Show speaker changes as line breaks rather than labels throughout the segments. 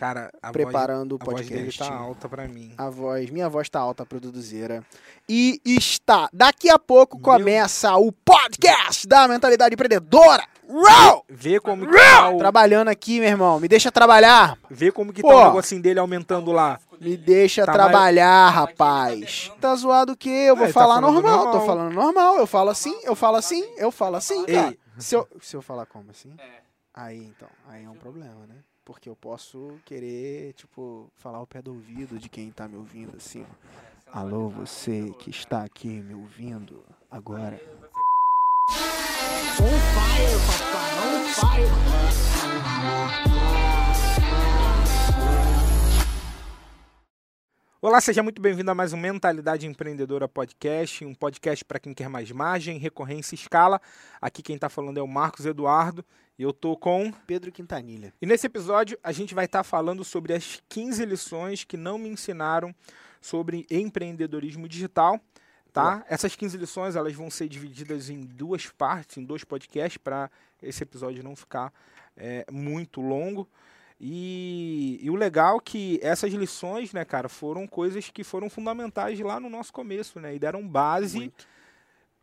Cara, a
preparando
voz,
o podcast.
A voz dele tá alta pra mim.
A voz, minha voz tá alta pro Duduzeira. E está. Daqui a pouco
Meu-
começa o podcast da mentalidade empreendedora. Uau!
Vê como que tá o,
Trabalhando aqui, meu irmão. Me deixa trabalhar.
vê como que
Pô.
tá o negocinho dele aumentando lá.
Me deixa
Tá
trabalhar, rapaz. Tá zoado o quê? Eu vou
É, tá
falar
falando
normal. Tô
normal.
falando normal. Eu falo assim, eu falo assim, eu falo assim, cara.
Ei.
Se eu, se eu falar como assim? Aí, então, aí é um problema, né? Porque eu posso querer, tipo, falar ao pé do ouvido de quem tá me ouvindo, assim. Alô, você que está aqui me ouvindo agora. On fire, papai, on fire.
Olá, seja muito bem-vindo a mais um Mentalidade Empreendedora Podcast, um podcast para quem quer mais margem, recorrência e escala. Aqui quem tá falando é o Marcos Eduardo e eu tô com
Pedro Quintanilha.
E nesse episódio a gente vai estar falando sobre as 15 lições que não me ensinaram sobre empreendedorismo digital, tá? Essas 15 lições elas vão ser divididas em duas partes, em dois podcasts para esse episódio não ficar é, muito longo. E, e o legal é que essas lições, né, cara, foram coisas que foram fundamentais lá no nosso começo, né? E deram base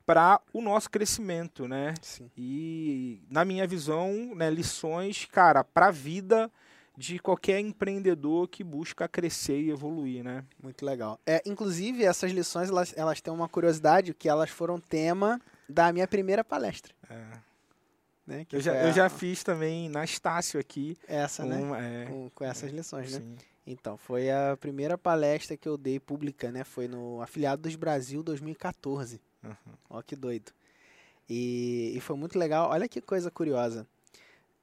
para o nosso crescimento, né?
Sim.
E, na minha visão, né, lições, cara, para a vida de qualquer empreendedor que busca crescer e evoluir, né?
Muito legal. É, inclusive, essas lições, elas, elas têm uma curiosidade, que elas foram tema da minha primeira palestra. Né? Que
Eu já, eu
a-
já fiz também na Estácio aqui.
Essa, né?
um, é,
Com, com essas lições, né?
sim.
Então, foi a primeira palestra que eu dei pública, né? Foi no Afiliado dos Brasil 2014.
Uhum.
Ó, que doido. E, e foi muito legal. Olha que coisa curiosa.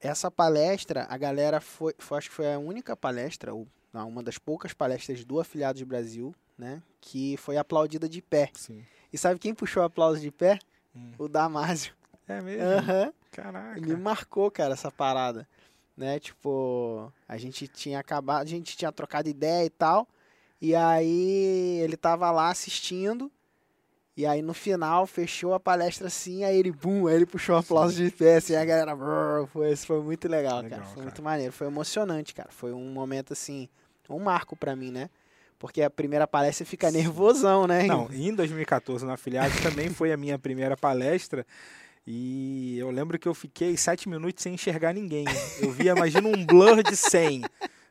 Essa palestra, a galera foi, foi- acho que foi a única palestra, ou não, uma das poucas palestras do Afiliados Brasil, né? Que foi aplaudida de pé.
sim.
E sabe quem puxou o aplauso de pé?
Hum.
O Damásio.
É mesmo?
Aham.
Caraca.
Me marcou, cara, essa parada. Né? Tipo, a gente tinha acabado, a gente tinha trocado ideia e tal. E aí ele tava lá assistindo. E aí no final fechou a palestra assim, aí ele, bum, aí ele puxou o aplauso de pé, assim, a galera, brrr, foi, isso foi muito legal,
Legal,
cara. Foi
cara.
muito maneiro, foi emocionante, cara. Foi um momento assim, um marco pra mim, né? Porque a primeira palestra fica nervosão, né?
Não, em 2014, na Afiliado, também foi a minha primeira palestra. E eu lembro que eu fiquei sete minutos sem enxergar ninguém. Eu via, imagina um blur de 100.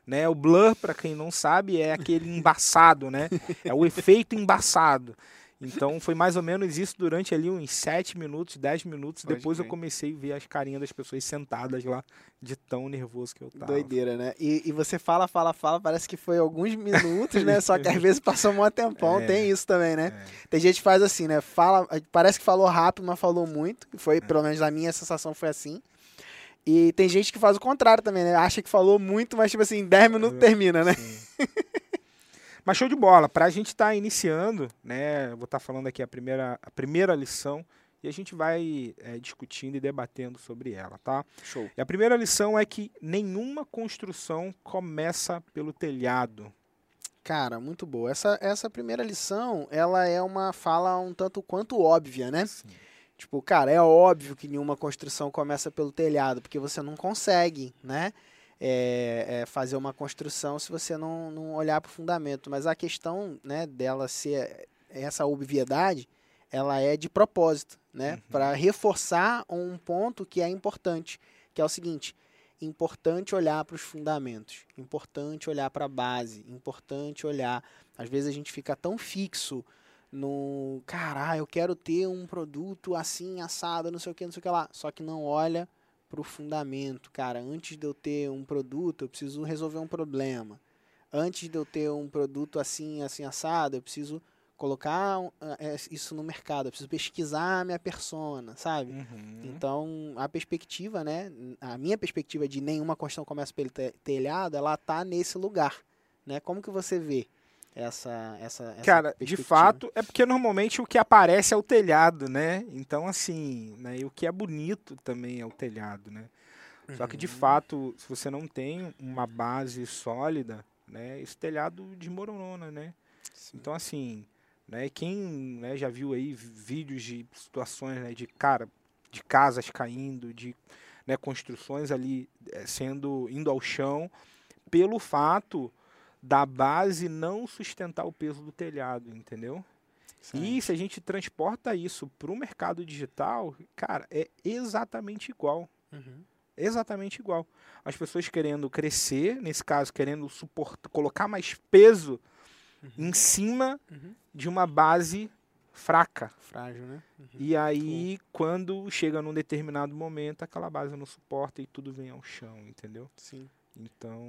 Né? O blur, para quem não sabe, é aquele embaçado, né? É o efeito embaçado. Então foi mais ou menos isso durante ali uns 7 minutos, 10 minutos.
Pode
Depois eu comecei a ver as carinhas das pessoas sentadas lá, de tão nervoso que eu tava.
Doideira, né? E, e você fala, fala, fala, parece que foi alguns minutos, né? Só que às vezes passou um tempão,
É.
tem isso também, né?
É.
Tem gente que faz assim, né? Fala, parece que falou rápido, mas falou muito. E
É.
Foi, pelo menos na minha sensação foi assim. E tem gente que faz o contrário também, né? Acha que falou muito, mas tipo assim, em 10 minutos termina, né?
Sim. Mas show de bola. Para a gente estar iniciando, né? Vou estar falando aqui a primeira, a primeira lição e a gente vai é, discutindo e debatendo sobre ela, tá?
Show.
E a primeira lição é que nenhuma construção começa pelo telhado.
Cara, muito boa. Essa, essa primeira lição, ela é uma fala um tanto quanto óbvia, né? Tipo, cara, é óbvio que nenhuma construção começa pelo telhado, porque você não consegue, né? É, é, fazer uma construção se você não, não olhar para o fundamento. Mas a questão né, dela ser essa obviedade, ela é de propósito, né?
Uhum.
Para reforçar um ponto que é importante, que é o seguinte: importante olhar para os fundamentos, importante olhar para a base, importante olhar. Às vezes a gente fica tão fixo no, cara, eu quero ter um produto assim, assado, não sei o que, não sei o que lá. Só que não olha para o fundamento, cara. Antes de eu ter um produto, eu preciso resolver um problema. Antes de eu ter um produto assim, assim, assado, eu preciso colocar um, é, isso no mercado. Eu preciso pesquisar a minha persona, sabe?
Uhum.
Então, a perspectiva, né? A minha perspectiva de nenhuma construção começa pelo te- telhado, ela tá nesse lugar, né? Como que você vê essa essa, essa
Cara, de fato, é porque normalmente o que aparece é o telhado, né? Então, assim, né? E o que é bonito também é o telhado, né? Só que, de
Uhum.
fato, se você não tem uma base sólida, né? Esse telhado desmorona, né?
Sim.
Então, assim, né? Quem né, já viu aí vídeos de situações, né? De, cara, de casas caindo, de né, construções ali eh, sendo, indo ao chão, pelo fato da base não sustentar o peso do telhado, entendeu? E se a gente transporta isso para o mercado digital, cara, é exatamente igual.
Uhum.
Exatamente igual. As pessoas querendo crescer, nesse caso, querendo suportar, colocar mais peso em cima
Uhum.
de uma base fraca.
Frágil, né? Uhum.
E aí, quando chega num determinado momento, aquela base não suporta e tudo vem ao chão, entendeu?
Sim.
Então,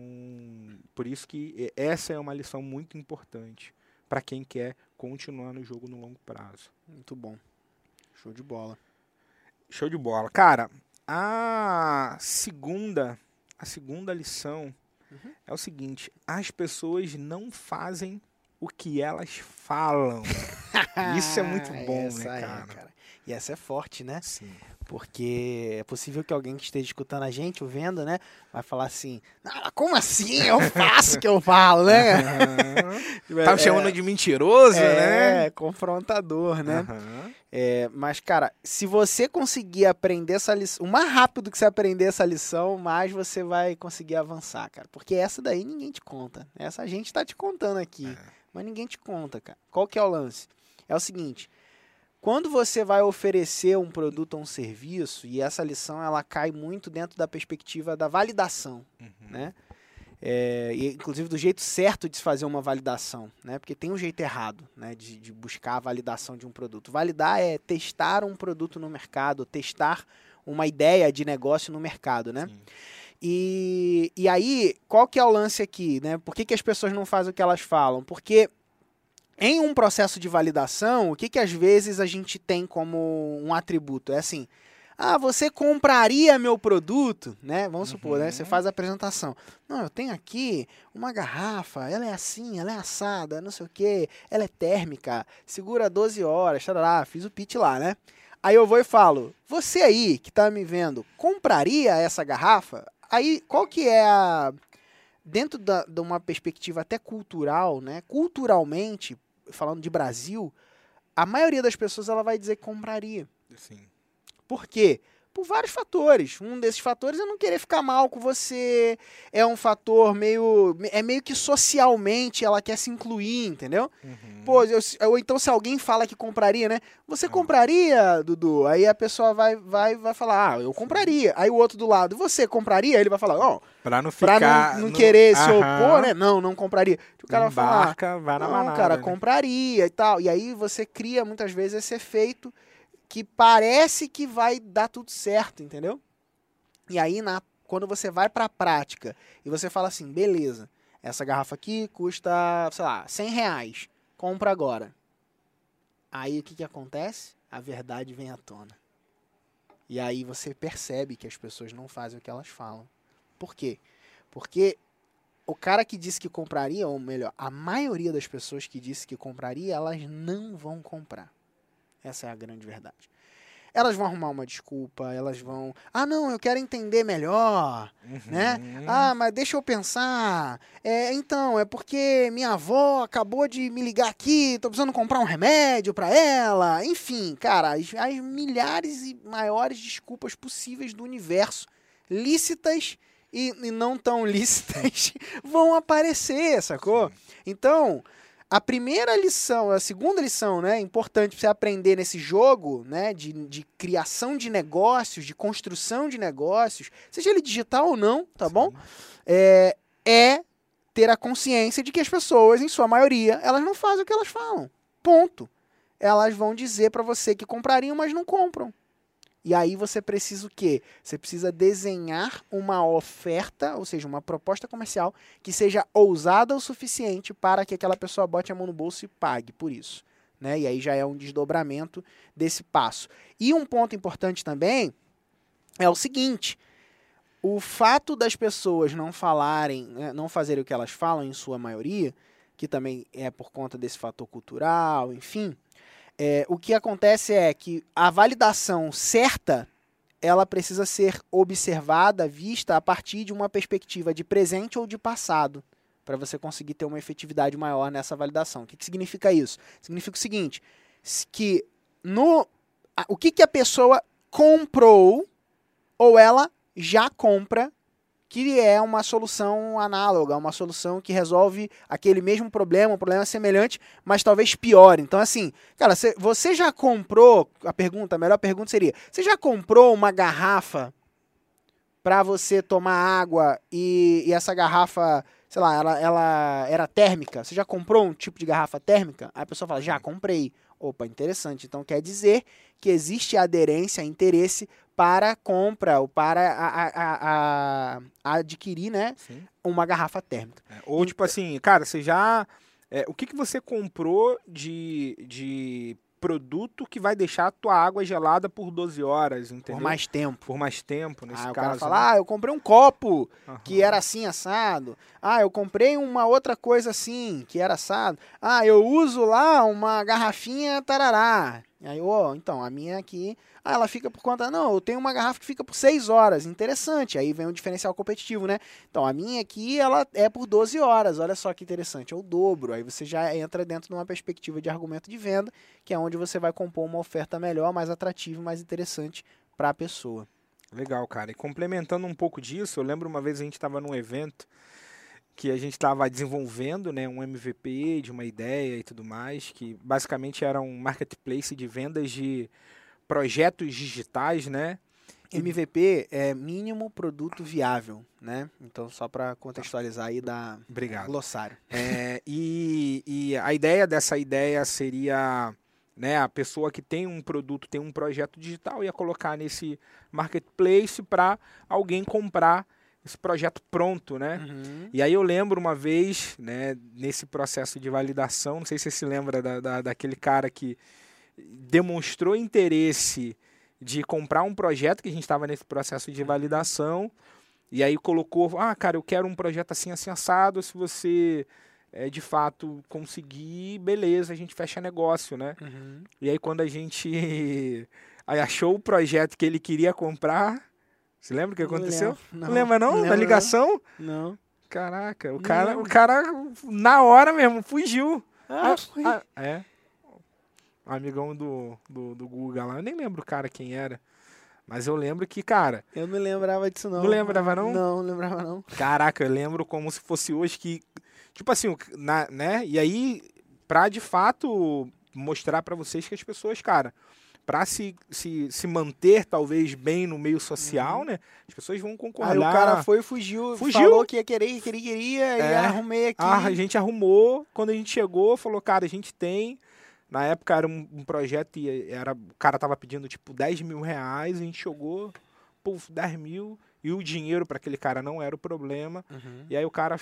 por isso que essa é uma lição muito importante para quem quer continuar no jogo no longo prazo.
Muito bom. Show de bola.
Show de bola. Cara, a segunda, a segunda lição
Uhum.
é o seguinte: as pessoas não fazem o que elas falam. Isso é muito bom, né,
é,
cara?
E essa é forte, né?
Sim.
Porque é possível que alguém que esteja escutando a gente, ou vendo, né, vai falar assim: "Ah, como assim? Eu faço o que eu falo, né?
Tá me chamando de mentiroso,
é,
né?
confrontador, né?
Aham.
É, mas, cara, se você conseguir aprender essa lição, o mais rápido que você aprender essa lição, mais você vai conseguir avançar, cara. Porque essa daí ninguém te conta. Essa a gente tá te contando aqui,
É.
mas ninguém te conta, cara. Qual que é o lance? É o seguinte, quando você vai oferecer um produto ou um serviço, e essa lição ela cai muito dentro da perspectiva da validação,
Uhum.
né? É, e, inclusive do jeito certo de se fazer uma validação, né? Porque tem um jeito errado, né? De, de buscar a validação de um produto. Validar é testar um produto no mercado, testar uma ideia de negócio no mercado, né?
Sim.
E, e aí, qual que é o lance aqui, né? Por que, que as pessoas não fazem o que elas falam? Porque em um processo de validação, o que, que às vezes a gente tem como um atributo? É assim, ah, você compraria meu produto, né? Vamos supor, né? Você
Uhum.
faz a apresentação. Não, eu tenho aqui uma garrafa, ela é assim, ela é assada, não sei o quê, ela é térmica, segura 12 horas, tarará, fiz o pitch lá, né? Aí eu vou e falo, você aí que tá me vendo, compraria essa garrafa? Aí, qual que é a... Dentro da, de uma perspectiva até cultural, né? Culturalmente, falando de Brasil, a maioria das pessoas ela vai dizer que compraria.
Sim.
Por quê? Por vários fatores. Um desses fatores é não querer ficar mal com você. É um fator meio. É meio que socialmente ela quer se incluir, entendeu?
Uhum.
Pô, eu- ou então se alguém fala que compraria, né? Você compraria, Dudu? Aí a pessoa vai, vai, vai falar, ah, eu compraria. Aí o outro do lado, você compraria? Aí ele vai falar, ó,
Pra não
pra
ficar.
não, não
no-
querer se
Aham.
opor, né? Não, não compraria. O cara vai falar,
Embarca, vai na
não,
manada.
cara,
né?
compraria e tal. E aí você cria muitas vezes esse efeito que parece que vai dar tudo certo, entendeu? E aí, na, quando você vai pra prática e você fala assim, beleza, essa garrafa aqui custa, sei lá, 100 reais, compra agora. Aí o que, que acontece? A verdade vem à tona. E aí você percebe que as pessoas não fazem o que elas falam. Por quê? Porque o cara que disse que compraria, ou melhor, a maioria das pessoas que disse que compraria, elas não vão comprar. Essa é a grande verdade. Elas vão arrumar uma desculpa, elas vão. Ah, não, eu quero entender melhor, né?
Uhum.
Ah, mas deixa eu pensar. É, então, é porque minha avó acabou de me ligar aqui, tô precisando comprar um remédio pra ela. Enfim, cara, as, as milhares e maiores desculpas possíveis do universo, lícitas e, e não tão lícitas, vão aparecer, sacou? Então, a primeira lição, a segunda lição, né, importante pra você aprender nesse jogo, né, de, de criação de negócios, de construção de negócios, seja ele digital ou não, tá bom? É, é ter a consciência de que as pessoas, em sua maioria, elas não fazem o que elas falam. Ponto. Elas vão dizer pra você que comprariam, mas não compram. E aí você precisa o quê? Você precisa desenhar uma oferta, ou seja, uma proposta comercial que seja ousada o suficiente para que aquela pessoa bote a mão no bolso e pague por isso. Né? E aí já é um desdobramento desse passo. E um ponto importante também é o seguinte: o fato das pessoas não falarem, né, não fazerem o que elas falam, em sua maioria, que também é por conta desse fator cultural, enfim, é, o que acontece é que a validação certa ela precisa ser observada, vista a partir de uma perspectiva de presente ou de passado, para você conseguir ter uma efetividade maior nessa validação. O que, que significa isso? Significa o seguinte, que no o que, que a pessoa comprou ou ela já compra que é uma solução análoga, uma solução que resolve aquele mesmo problema, um problema semelhante, mas talvez pior. Então, assim, cara, você já comprou, a pergunta, a melhor pergunta seria, você já comprou uma garrafa para você tomar água e, e, essa garrafa, sei lá, ela, ela era térmica? Você já comprou um tipo de garrafa térmica? Aí a pessoa fala, já comprei. Opa, interessante. Então quer dizer que existe aderência, interesse para compra ou para a, a, a, a adquirir né, Sim. uma garrafa térmica.
É, ou tipo assim, cara, você já. É, o que, que você comprou de, de produto que vai deixar a tua água gelada por 12 horas, entendeu?
Por mais tempo.
Por mais tempo, nesse
ah,
caso.
O cara fala, né? ah, eu comprei um copo uhum. que era assim assado. Ah, eu comprei uma outra coisa assim, que era assado. Ah, eu uso lá uma garrafinha tarará. Aí, ó, oh, então, a minha aqui, ah, ela fica por conta. Não, eu tenho uma garrafa que fica por 6 horas. Interessante. Aí vem um diferencial competitivo, né? Então, a minha aqui, ela é por 12 horas. Olha só que interessante. É o dobro. Aí você já entra dentro de uma perspectiva de argumento de venda, que é onde você vai compor uma oferta melhor, mais atrativa, mais interessante para a pessoa.
Legal, cara. E complementando um pouco disso, eu lembro uma vez a gente estava num evento que a gente estava desenvolvendo né, um MVP de uma ideia e tudo mais, que basicamente era um marketplace de vendas de projetos digitais, né?
MVP é mínimo produto viável, né? Então, só para contextualizar aí da
Obrigado.
glossário.
É, e, e a ideia dessa ideia seria né, a pessoa que tem um produto, tem um projeto digital, ia colocar nesse marketplace para alguém comprar esse projeto pronto, né? Uhum. E aí eu lembro uma vez, né, nesse processo de validação, não sei se você se lembra da, da, daquele cara que demonstrou interesse de comprar um projeto que a gente estava nesse processo de uhum. validação, e aí colocou, ah, cara, eu quero um projeto assim, assim, assado, se você é, de fato conseguir, beleza, a gente fecha negócio, né? Uhum. E aí quando a gente achou o projeto que ele queria comprar, você lembra o que aconteceu? Não, não lembra não? não da ligação?
Não.
Caraca, o cara, o cara na hora mesmo fugiu.
Ah, ah foi. Ah,
é. Um amigão do, do, do Guga lá, eu nem lembro o cara quem era. Mas eu lembro que, cara.
Eu não lembrava disso, não.
Não lembrava, não?
Não, não lembrava, não.
Caraca, eu lembro como se fosse hoje que. Tipo assim, na, né? E aí, pra de fato mostrar para vocês que as pessoas, cara, para se, se, se manter talvez bem no meio social, uhum. né? As pessoas vão concordar. Aí
o cara foi, fugiu, fugiu. falou que ia querer, queria, queria, é. e arrumei aqui.
Ah, a gente arrumou, quando a gente chegou, falou, cara, a gente tem. Na época era um, um projeto e era, o cara tava pedindo tipo 10 mil reais, a gente chegou, puf, 10 mil, e o dinheiro para aquele cara não era o problema. Uhum. E aí o cara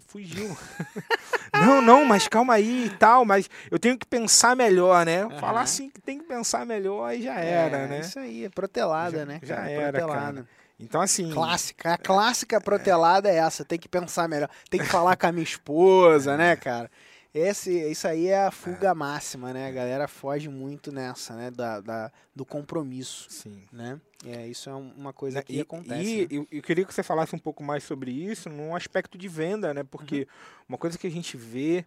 fugiu. não, não, mas calma aí e tal, mas eu tenho que pensar melhor, né? Uhum. Falar assim que tem que pensar melhor, aí já era,
é,
né?
Isso aí, é protelada,
já,
né?
Já cara? era, protelada. cara. Então, assim.
Clássica. A clássica protelada é essa. Tem que pensar melhor. Tem que falar com a minha esposa, né, cara? Esse, isso aí é a fuga é. máxima, né? A galera foge muito nessa, né? Da, da, do compromisso.
Sim.
Né? É, isso é uma coisa que
e,
acontece.
E né? eu, eu, queria que você falasse um pouco mais sobre isso num aspecto de venda, né? Porque uhum. uma coisa que a gente vê,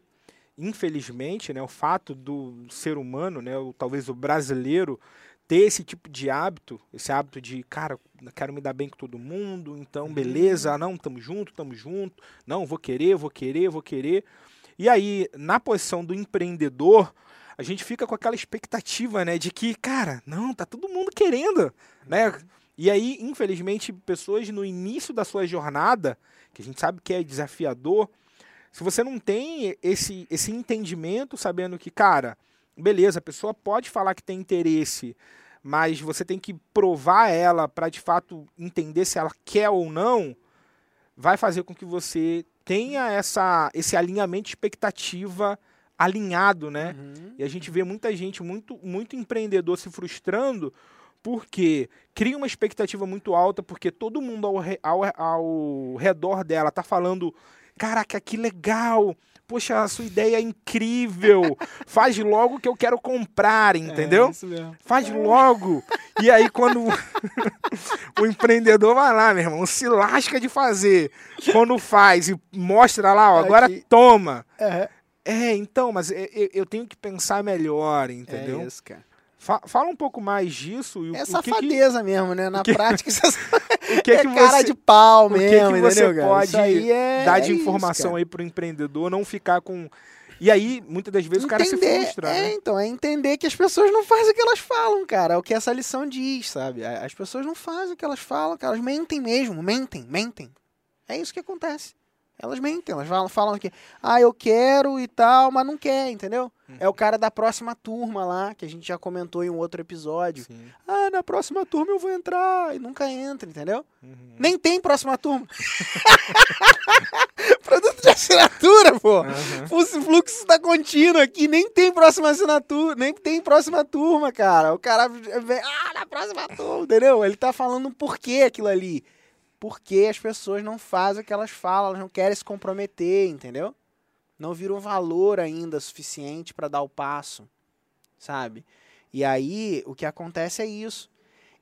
infelizmente, né? O fato do ser humano, né? Ou talvez o brasileiro ter esse tipo de hábito, esse hábito de, cara, quero me dar bem com todo mundo, então uhum. beleza, não, tamo junto, tamo junto, não, vou querer, vou querer, vou querer. E aí, na posição do empreendedor, a gente fica com aquela expectativa, né, de que, cara, não, tá todo mundo querendo, né? E aí, infelizmente, pessoas no início da sua jornada, que a gente sabe que é desafiador, se você não tem esse, esse entendimento, sabendo que, cara, beleza, a pessoa pode falar que tem interesse, mas você tem que provar ela para de fato entender se ela quer ou não, vai fazer com que você tenha essa, esse alinhamento de expectativa alinhado, né? Uhum. E a gente vê muita gente, muito, muito empreendedor se frustrando porque cria uma expectativa muito alta, porque todo mundo ao, ao, ao redor dela tá falando, caraca, que legal, poxa, a sua ideia é incrível, faz logo que eu quero comprar, é, entendeu? É, isso mesmo. Faz logo. E aí quando o empreendedor vai lá, meu irmão, se lasca de fazer. Quando faz e mostra lá, ó, agora Aqui. toma. É. é, então, mas eu, eu tenho que pensar melhor, entendeu?
É isso, cara.
Fa- fala um pouco mais disso. E o,
É
o que que,
safadeza mesmo, né? Na
que-
prática, isso
o que
é
que
cara
você
de pau
o que
mesmo,
que você
entendeu,
pode
Isso é,
dar de
é isso,
informação
cara.
aí pro empreendedor não ficar com. E aí, muitas das vezes, o cara se
Entender-
frustra,
É,
né?
então, é entender que as pessoas não fazem o que elas falam, cara. É o que essa lição diz, sabe? As pessoas não fazem o que elas falam, cara. Elas mentem mesmo, mentem, mentem. É isso que acontece. Elas mentem, elas falam, falam que, ah, eu quero e tal, mas não quer, entendeu? É o cara da próxima turma lá, que a gente já comentou em um outro episódio.
Sim.
Ah, na próxima turma eu vou entrar. E nunca entra, entendeu?
Uhum.
Nem tem próxima turma. Produto de assinatura, pô.
Aham.
O fluxo tá contínuo aqui, nem tem próxima assinatura, nem tem próxima turma, cara. O cara vem, ah, na próxima turma, entendeu? Ele tá falando por que aquilo ali. Porque as pessoas não fazem o que elas falam, elas não querem se comprometer, entendeu? Não viram valor ainda suficiente para dar o passo, sabe? E aí, o que acontece é isso.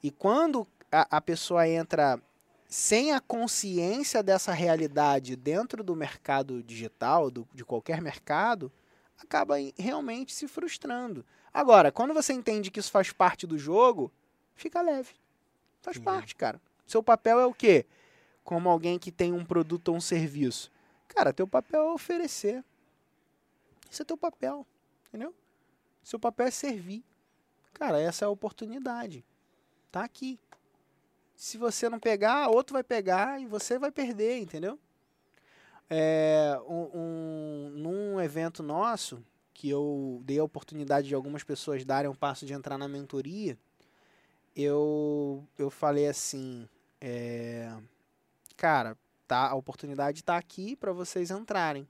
E quando a, a pessoa entra sem a consciência dessa realidade dentro do mercado digital, do- de qualquer mercado, acaba realmente se frustrando. Agora, quando você entende que isso faz parte do jogo, fica leve. Faz
Entendi.
parte, cara. Seu papel é o quê? Como alguém que tem um produto ou um serviço. Cara, teu papel é oferecer. Esse é teu papel, entendeu? Seu papel é servir. Cara, essa é a oportunidade. Tá aqui. Se você não pegar, outro vai pegar e você vai perder, entendeu? É, um, um- num evento nosso, que eu dei a oportunidade de algumas pessoas darem um passo de entrar na mentoria, eu, eu falei assim, é, cara, tá, a oportunidade está aqui para vocês entrarem.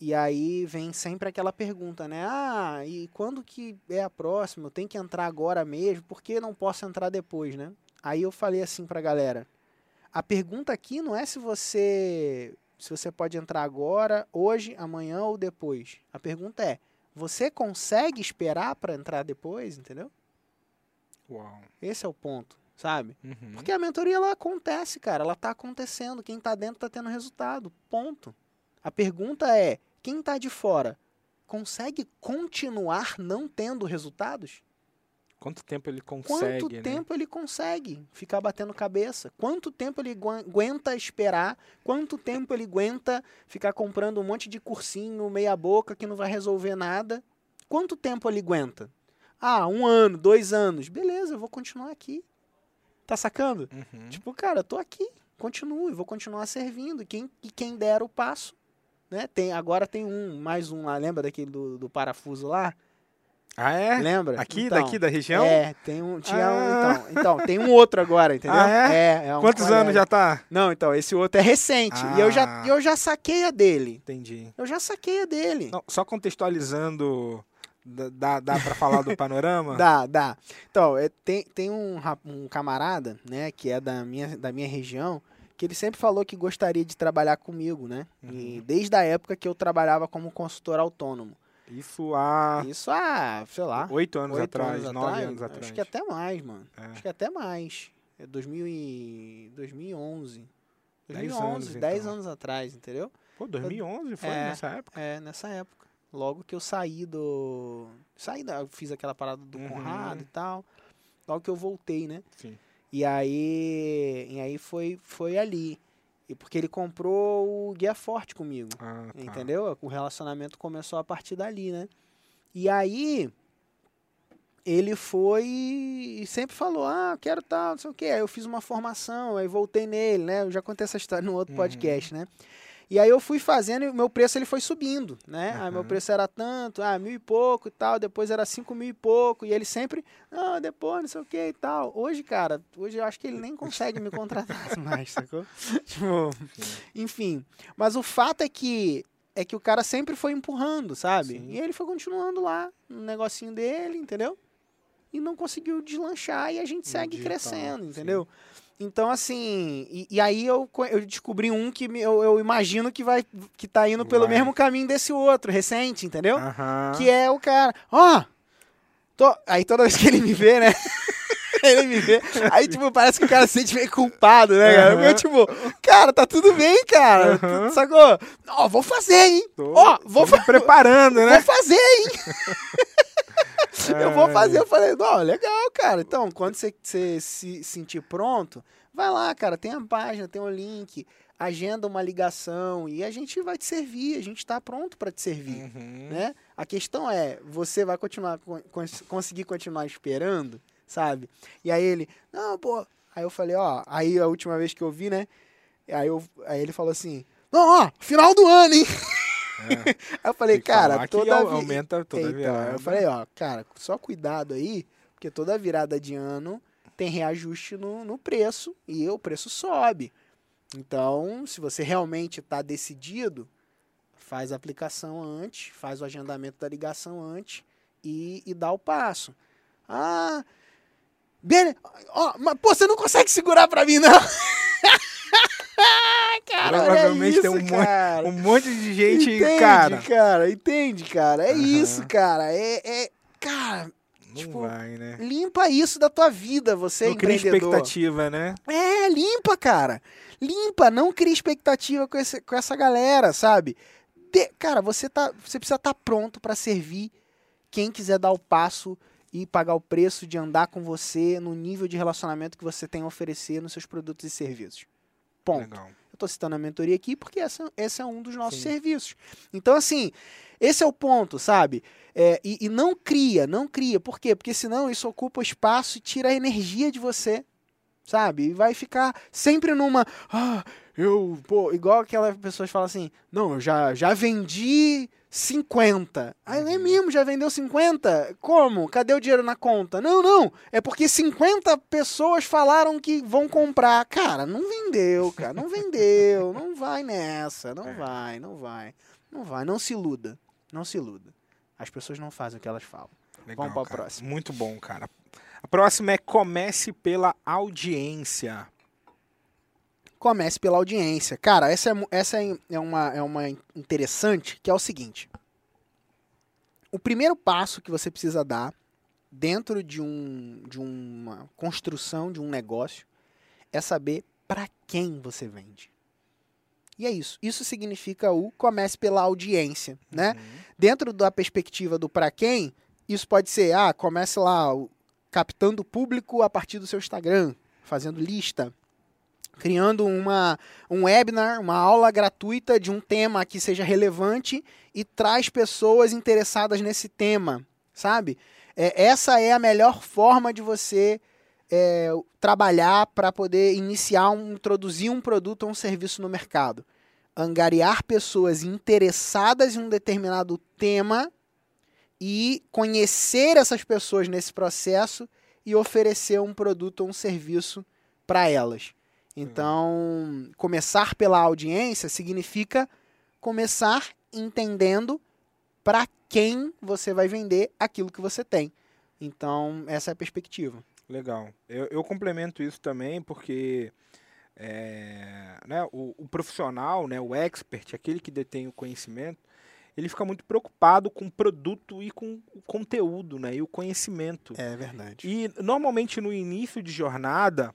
E aí vem sempre aquela pergunta, né? Ah, e quando que é a próxima? Eu tenho que entrar agora mesmo? Por que não posso entrar depois, né? Aí eu falei assim pra galera: a pergunta aqui não é se você se você pode entrar agora, hoje, amanhã ou depois. A pergunta é: você consegue esperar para entrar depois, entendeu?
Uau.
Esse é o ponto, sabe?
Uhum.
Porque a mentoria ela acontece, cara, ela tá acontecendo, quem tá dentro tá tendo resultado. Ponto. A pergunta é: quem tá de fora consegue continuar não tendo resultados?
Quanto tempo ele
Quanto
consegue, né?
tempo ele consegue ficar batendo cabeça? Quanto tempo ele aguenta esperar? Quanto tempo ele aguenta ficar comprando um monte de cursinho meia boca que não vai resolver nada? Quanto tempo ele aguenta? Ah, um ano, dois anos. Beleza, eu vou continuar aqui. Tá sacando?
Uhum.
Tipo, cara, eu tô aqui, continuo, vou continuar servindo. E quem, e quem der o passo, né? Tem, agora tem um, mais um lá, lembra daquele do, do parafuso lá?
Ah, é?
Lembra?
Aqui,
Então,
daqui da região?
É, tem um, tinha
Ah.
um, então, então, tem um outro agora, entendeu?
Ah, é?
é um
Quantos
colega.
anos já tá?
Não, então, esse outro é recente. E eu já,
Ah.
eu já saquei a dele.
Entendi.
Eu já saquei a dele.
Não, só contextualizando, dá, dá, pra falar do panorama?
Dá, dá. Então, é, tem, tem um, um camarada, né, que é da minha, da minha região, que ele sempre falou que gostaria de trabalhar comigo, né? E
Uhum.
desde a época que eu trabalhava como consultor autônomo.
Isso há
Isso há, sei lá,
oito anos atrás,
anos
nove
atrás,
anos atrás.
Acho que até mais, mano.
É.
Acho que até mais. É 2000 e... 2011.
Dez
2011,
anos,
10
então.
anos atrás, entendeu?
Pô, 2011 foi
É.
nessa época?
É, nessa época. Logo que eu saí do. Saí da. Fiz aquela parada do
Uhum.
Conrado e tal. Logo que eu voltei, né?
Sim.
E aí. E aí foi, foi ali. E porque ele comprou o Guia Forte comigo.
Ah, tá.
Entendeu? O relacionamento começou a partir dali, né? E aí. Ele foi e sempre falou: Ah, quero tal, não sei o quê. Aí eu fiz uma formação, aí voltei nele, né? Eu já contei essa história no outro
Uhum.
podcast, né? E aí eu fui fazendo e o meu preço ele foi subindo, né? Aí meu
Uhum.
preço era tanto, ah, mil e pouco e tal, depois era cinco mil e pouco, e ele sempre, ah, depois não sei o que e tal. Hoje, cara, hoje eu acho que ele nem consegue me contratar mais, sacou? tipo, enfim. Mas o fato é que é que o cara sempre foi empurrando, sabe?
Sim.
E ele foi continuando lá no negocinho dele, entendeu? E não conseguiu deslanchar e a gente segue
digital,
crescendo,
sim.
Então, assim, e, e aí eu, eu descobri um que me- eu, eu imagino que vai que tá indo pelo
Vai.
mesmo caminho desse outro, recente, entendeu? Que é o cara, ó, tô- aí toda vez que ele me vê, né? ele me vê, aí tipo, parece que o cara se sente meio culpado, né, cara? Eu, tipo, cara, tá tudo bem, cara, sacou? Ó, vou fazer, hein?
Tô-
Ó, vou,
tô
fa-
preparando, né?
vou fazer, hein? Eu vou fazer. Eu falei, não, legal, cara. Então, quando você, você se sentir pronto, vai lá, cara. Tem a página, tem o link, agenda uma ligação e a gente vai te servir. A gente está pronto para te servir,
Uhum.
né? A questão é, você vai continuar con- cons- conseguir continuar esperando, sabe? E aí ele, não, pô. Aí eu falei, ó, aí a última vez que eu vi, né? Aí, eu, aí ele falou assim, não, ó, final do ano, hein? Aí eu falei,
Tem
cara, toda vi-
aumenta toda
então,
virada.
eu falei, ó, cara, só cuidado aí, porque toda virada de ano tem reajuste no, no preço e o preço sobe. Então, se você realmente está decidido, faz a aplicação antes, faz o agendamento da ligação antes e, e dá o passo. Ah, bele... ó, mas pô, você não consegue segurar pra mim, não? cara,
Provavelmente
isso,
tem um monte-
cara.
Um monte de gente,
entende,
cara.
cara, entende, cara? É
Aham.
isso, cara. É, é- cara,
Não
tipo,
vai, né?
limpa isso da tua vida, você
Não cria expectativa, né?
É, limpa, cara. Limpa, não cria expectativa com, esse- com essa galera, sabe? De- cara, você, tá, você precisa estar pronto para servir quem quiser dar o passo e pagar o preço de andar com você no nível de relacionamento que você tem a oferecer nos seus produtos e serviços. Ponto.
Legal.
Estou citando a mentoria aqui porque essa, esse é um dos nossos
Sim.
serviços. Então, assim, esse é o ponto, sabe? É, e, e não cria, não cria. Por quê? Porque senão isso ocupa espaço e tira a energia de você, sabe? E vai ficar sempre numa. Ah, eu. Pô, igual aquelas pessoas falam assim: não, eu já, já vendi 50. Aí é
Uhum.
mesmo, já vendeu 50? Como? Cadê o dinheiro na conta? Não, não. É porque 50 pessoas falaram que vão comprar. Cara, não vendeu, cara. Não vendeu. Não vai nessa. Não
É.
vai, não vai. Não vai. Não se iluda. Não se iluda. As pessoas não fazem o que elas falam.
Legal,
Vamos pra
cara.
próxima.
Muito bom, cara. A próxima é comece pela audiência.
Comece pela audiência. Cara, essa é, essa é, é uma, é uma interessante, que é o seguinte. O primeiro passo que você precisa dar dentro de, um, de uma construção de um negócio é saber para quem você vende. E é isso. Isso significa o comece pela audiência, né?
Uhum.
Dentro da perspectiva do para quem, isso pode ser, ah, comece lá o- captando público a partir do seu Instagram, fazendo lista, criando uma, um webinar, uma aula gratuita de um tema que seja relevante e traz pessoas interessadas nesse tema, sabe? É, essa é a melhor forma de você é, trabalhar para poder iniciar, um, introduzir um produto ou um serviço no mercado. Angariar pessoas interessadas em um determinado tema e conhecer essas pessoas nesse processo e oferecer um produto ou um serviço para elas. Então, começar pela audiência significa começar entendendo para quem você vai vender aquilo que você tem. Então, essa é a perspectiva.
Legal. Eu, eu complemento isso também porque é, né, o, o profissional, né, o expert, aquele que detém o conhecimento, ele fica muito preocupado com o produto e com o conteúdo, né, e o conhecimento.
É verdade.
E normalmente no início de jornada,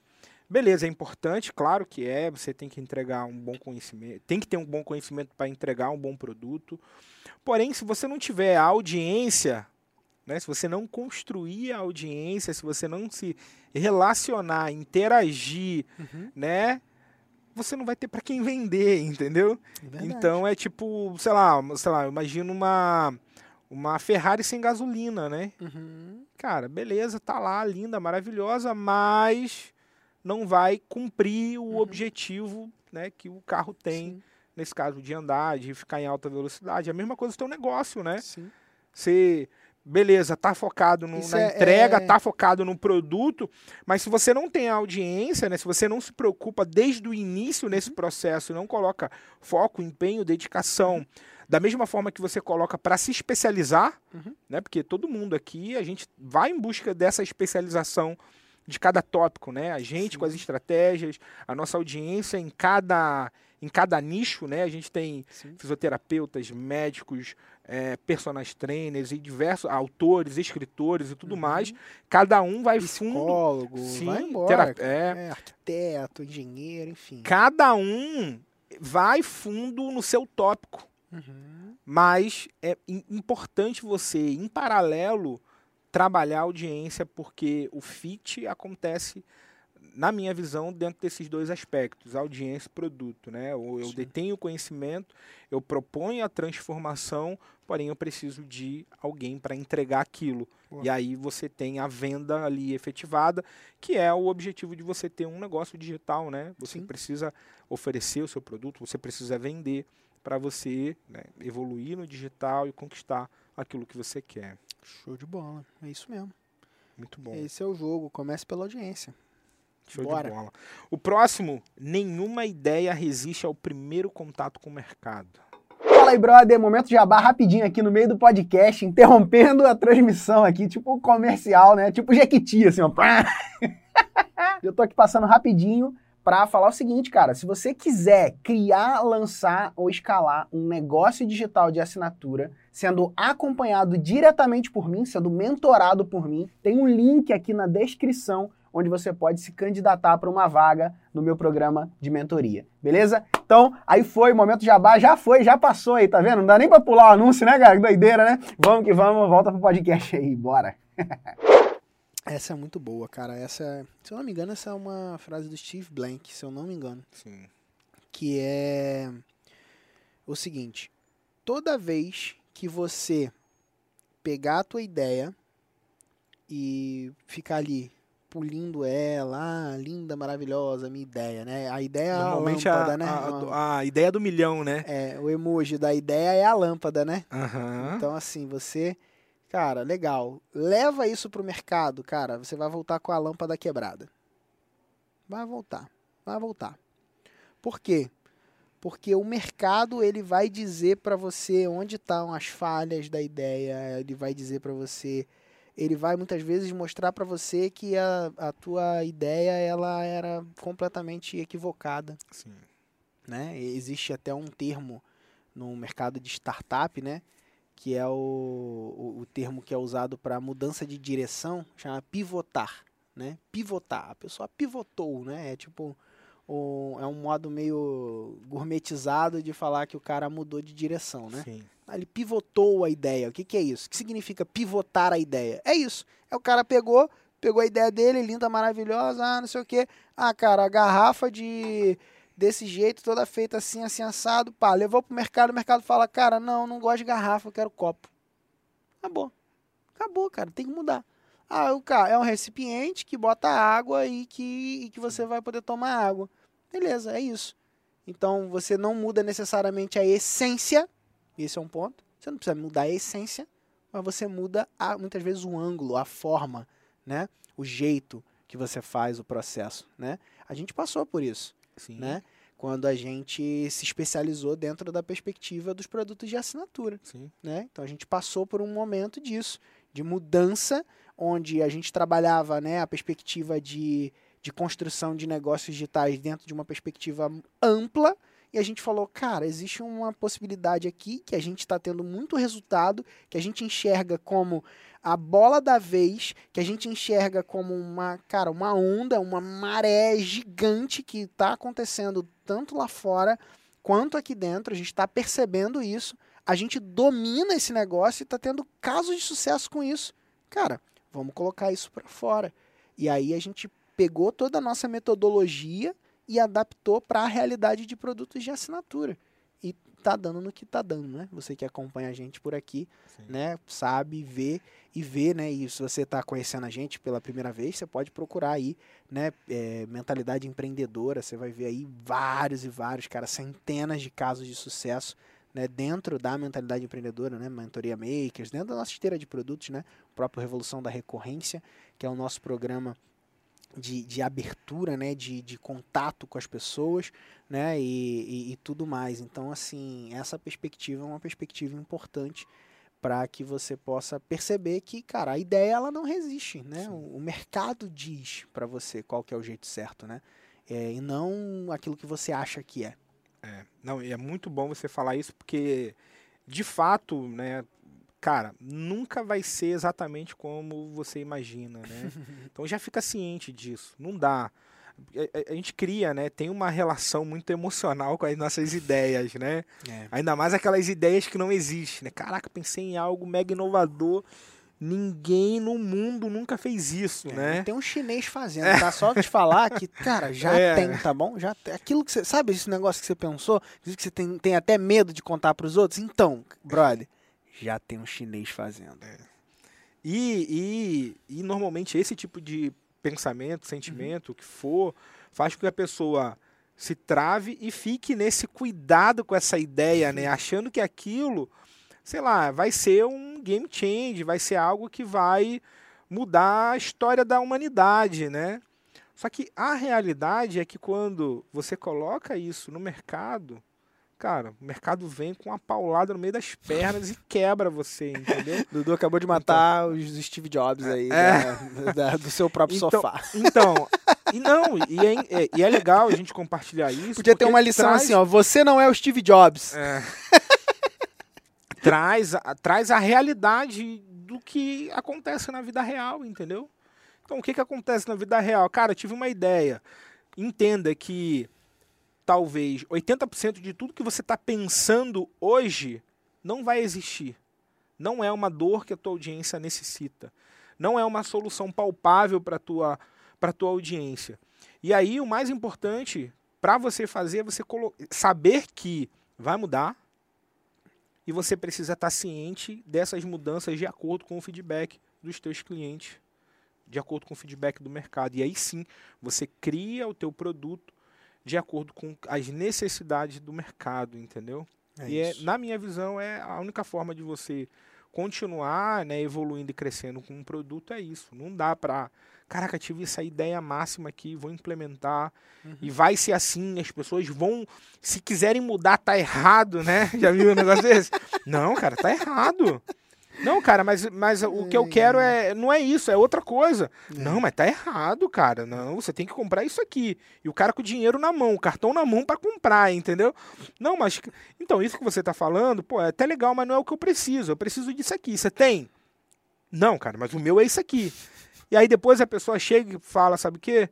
beleza, é importante, claro que é, você tem que entregar um bom conhecimento, tem que ter um bom conhecimento para entregar um bom produto. Porém, se você não tiver audiência, né, se você não construir a audiência, se você não se relacionar, interagir,
Uhum.
né, você não vai ter para quem vender, entendeu?
É.
Então é tipo, sei lá, sei lá, imagina uma uma Ferrari sem gasolina, né?
Uhum.
cara, beleza, tá lá, linda, maravilhosa, mas não vai cumprir o objetivo né, que o carro tem,
Sim,
nesse caso, de andar, de ficar em alta velocidade. É a mesma coisa do teu negócio, né?
sim.
Você, beleza, tá focado no- na
é-
entrega,
é-
tá focado no produto, mas se você não tem audiência, né, se você não se preocupa desde o início nesse
Uhum.
processo não coloca foco, empenho, dedicação, da mesma forma que você coloca para se especializar,
Uhum.
né, porque todo mundo aqui, a gente vai em busca dessa especialização de cada tópico, né? A gente
Sim.
com as estratégias, a nossa audiência em cada em cada nicho, né? A gente tem
Sim.
fisioterapeutas, médicos, eh, personagens trainers e diversos autores, escritores e tudo
Uhum.
mais. Cada um vai fundo.
Psicólogo,
Sim,
vai embora.
tera- é.
É, arquiteto, engenheiro, enfim.
Cada um vai fundo no seu tópico.
Uhum.
Mas é im- importante você, em paralelo, trabalhar a audiência, porque o fit acontece, na minha visão, dentro desses dois aspectos, audiência e produto. Né? Eu detenho o conhecimento, eu proponho a transformação, porém eu preciso de alguém para entregar aquilo. E aí você tem a venda ali efetivada, que é o objetivo de você ter um negócio digital, né? Você
Sim.
precisa oferecer o seu produto, você precisa vender para você né, evoluir no digital e conquistar aquilo que você quer.
Show de bola. É isso mesmo.
Muito bom.
Esse é o jogo. Comece pela audiência.
Show
bora.
de bola. O próximo, nenhuma ideia resiste ao primeiro contato com o mercado.
Fala aí, brother. Momento jabá rapidinho aqui no meio do podcast, interrompendo a transmissão aqui, tipo comercial, né? Tipo Jequiti, assim, ó. Eu tô aqui passando rapidinho para falar o seguinte, cara. Se você quiser criar, lançar ou escalar um negócio digital de assinatura, sendo acompanhado diretamente por mim, sendo mentorado por mim, tem um link aqui na descrição onde você pode se candidatar para uma vaga no meu programa de mentoria, beleza? Então, aí foi, momento jabá, já foi, já passou aí, tá vendo? Não dá nem pra pular o anúncio, né, cara? Que doideira, né? Vamos que vamos, volta pro podcast aí, bora.
Essa é muito boa, cara. Essa, é- se eu não me engano, essa é uma frase do Steve Blank, se eu não me engano,
Sim.
que é o seguinte: toda vez que você pegar a tua ideia e ficar ali pulindo ela, ah, linda, maravilhosa, minha ideia, né? A ideia é a lâmpada,
a,
né?
a, a ideia do milhão, né?
É, o emoji da ideia é a lâmpada, né?
Aham.
Então, assim, você. Cara, legal. Leva isso pro mercado, cara. Você vai voltar com a lâmpada quebrada. Vai voltar. Vai voltar. Por quê? Porque o mercado ele vai dizer para você onde estão as falhas da ideia, ele vai dizer para você, ele vai muitas vezes mostrar para você que a, a tua ideia ela era completamente equivocada
Sim.
né? Existe até um termo no mercado de startup, né? Que é o, o, o termo que é usado para mudança de direção, chama pivotar, né? Pivotar. A pessoa pivotou, né? É tipo um, é um modo meio gourmetizado de falar que o cara mudou de direção, né?
Sim.
Ah, Ele pivotou a ideia. O que, que é isso? O que significa pivotar a ideia? É isso. É o cara pegou, pegou a ideia dele, linda, maravilhosa, ah, não sei o quê. Ah, cara, a garrafa de desse jeito, toda feita assim, assim, assado, pá, levou pro mercado, o mercado fala, cara, não, não gosto de garrafa, eu quero copo. Acabou. Acabou, cara, tem que mudar. Ah, o cara é um recipiente que bota água e que, e que você vai poder tomar água. Beleza, é isso. Então você não muda necessariamente a essência, esse é um ponto. Você não precisa mudar a essência, mas você muda a, muitas vezes o ângulo, a forma, né? O jeito que você faz o processo, né? A gente passou por isso,
Sim.
né? Quando a gente se especializou dentro da perspectiva dos produtos de assinatura
Sim.
né? Então a gente passou por um momento disso, de mudança, onde a gente trabalhava, né, a perspectiva de, de construção de negócios digitais dentro de uma perspectiva ampla, e a gente falou, cara, existe uma possibilidade aqui que a gente está tendo muito resultado, que a gente enxerga como a bola da vez, que a gente enxerga como uma, cara, uma onda, uma maré gigante que está acontecendo tanto lá fora quanto aqui dentro, a gente está percebendo isso, a gente domina esse negócio e está tendo casos de sucesso com isso. Cara, vamos colocar isso para fora. E aí a gente pegou toda a nossa metodologia e adaptou para a realidade de produtos de assinatura. Tá dando no que tá dando, né? Você que acompanha a gente por aqui,
Sim.
né, sabe, vê e vê, né? E se você está conhecendo a gente pela primeira vez, você pode procurar aí, né, é, mentalidade empreendedora. Você vai ver aí vários e vários, cara, centenas de casos de sucesso, né, dentro da mentalidade empreendedora, né, mentoria makers, dentro da nossa esteira de produtos, né, o próprio revolução da recorrência, que é o nosso programa de, de abertura, né, de, de contato com as pessoas, né, e, e, e tudo mais. Então, assim, essa perspectiva é uma perspectiva importante para que você possa perceber que, cara, a ideia ela não resiste, né? O, o mercado diz para você qual que é o jeito certo, né? É, e não aquilo que você acha que é.
É, não, e é muito bom você falar isso porque, de fato, né, cara, nunca vai ser exatamente como você imagina, né? Então já fica ciente disso. Não dá. A, a- a gente cria, né? Tem uma relação muito emocional com as nossas ideias, né?
É.
Ainda mais aquelas ideias que não existem, né? Caraca, pensei em algo mega inovador ninguém no mundo nunca fez isso, né?
Tem um chinês fazendo, tá? Só te falar que, cara, já
É.
tem, tá bom? Já tem. Aquilo que você. Sabe esse negócio que você pensou? Diz que você tem, tem até medo de contar pros outros? Então, brother, já tem um chinês fazendo.
E, e, e normalmente esse tipo de pensamento, sentimento, o que for, faz com que a pessoa se trave e fique nesse cuidado com essa ideia, né? Achando que aquilo, sei lá, vai ser um game change, vai ser algo que vai mudar a história da humanidade, né? Só que a realidade é que quando você coloca isso no mercado, cara, o mercado vem com uma paulada no meio das pernas e quebra você, entendeu?
Dudu acabou de matar os Steve Jobs aí da- da- do seu próprio
Então,
sofá.
Então, e não, e é, é- e é legal a gente compartilhar isso.
Podia ter uma lição
traz-
assim, ó. Você não é o Steve Jobs.
é, traz, a, traz a realidade do que acontece na vida real, entendeu? Então, o que, que acontece na vida real? Cara, eu tive uma ideia. Entenda que talvez 80% de tudo que você está pensando hoje não vai existir. Não é uma dor que a tua audiência necessita. Não é uma solução palpável para a tua, tua audiência. E aí, o mais importante para você fazer é você saber que vai mudar e você precisa estar ciente dessas mudanças de acordo com o feedback dos teus clientes, de acordo com o feedback do mercado. E aí sim, você cria o teu produto de acordo com as necessidades do mercado, entendeu? e é, na minha visão, é a única forma de você continuar né, evoluindo e crescendo com um produto é isso. Não dá pra. Caraca, tive essa ideia máxima aqui, vou implementar. E vai ser assim, as pessoas vão. Se quiserem mudar, tá errado, né? Já viu um negócio desse? Não, cara, tá errado. Não, cara, mas, mas o que eu quero é. Não é isso, é outra coisa. Não, mas tá errado, cara. Não, você tem que comprar isso aqui. E o cara com o dinheiro na mão, o cartão na mão para comprar, entendeu? Não, mas. Então, isso que você tá falando, pô, é até legal, mas não é o que eu preciso. Eu preciso disso aqui. Você tem? Não, cara, mas o meu é isso aqui. E aí depois a pessoa chega e fala, sabe o quê?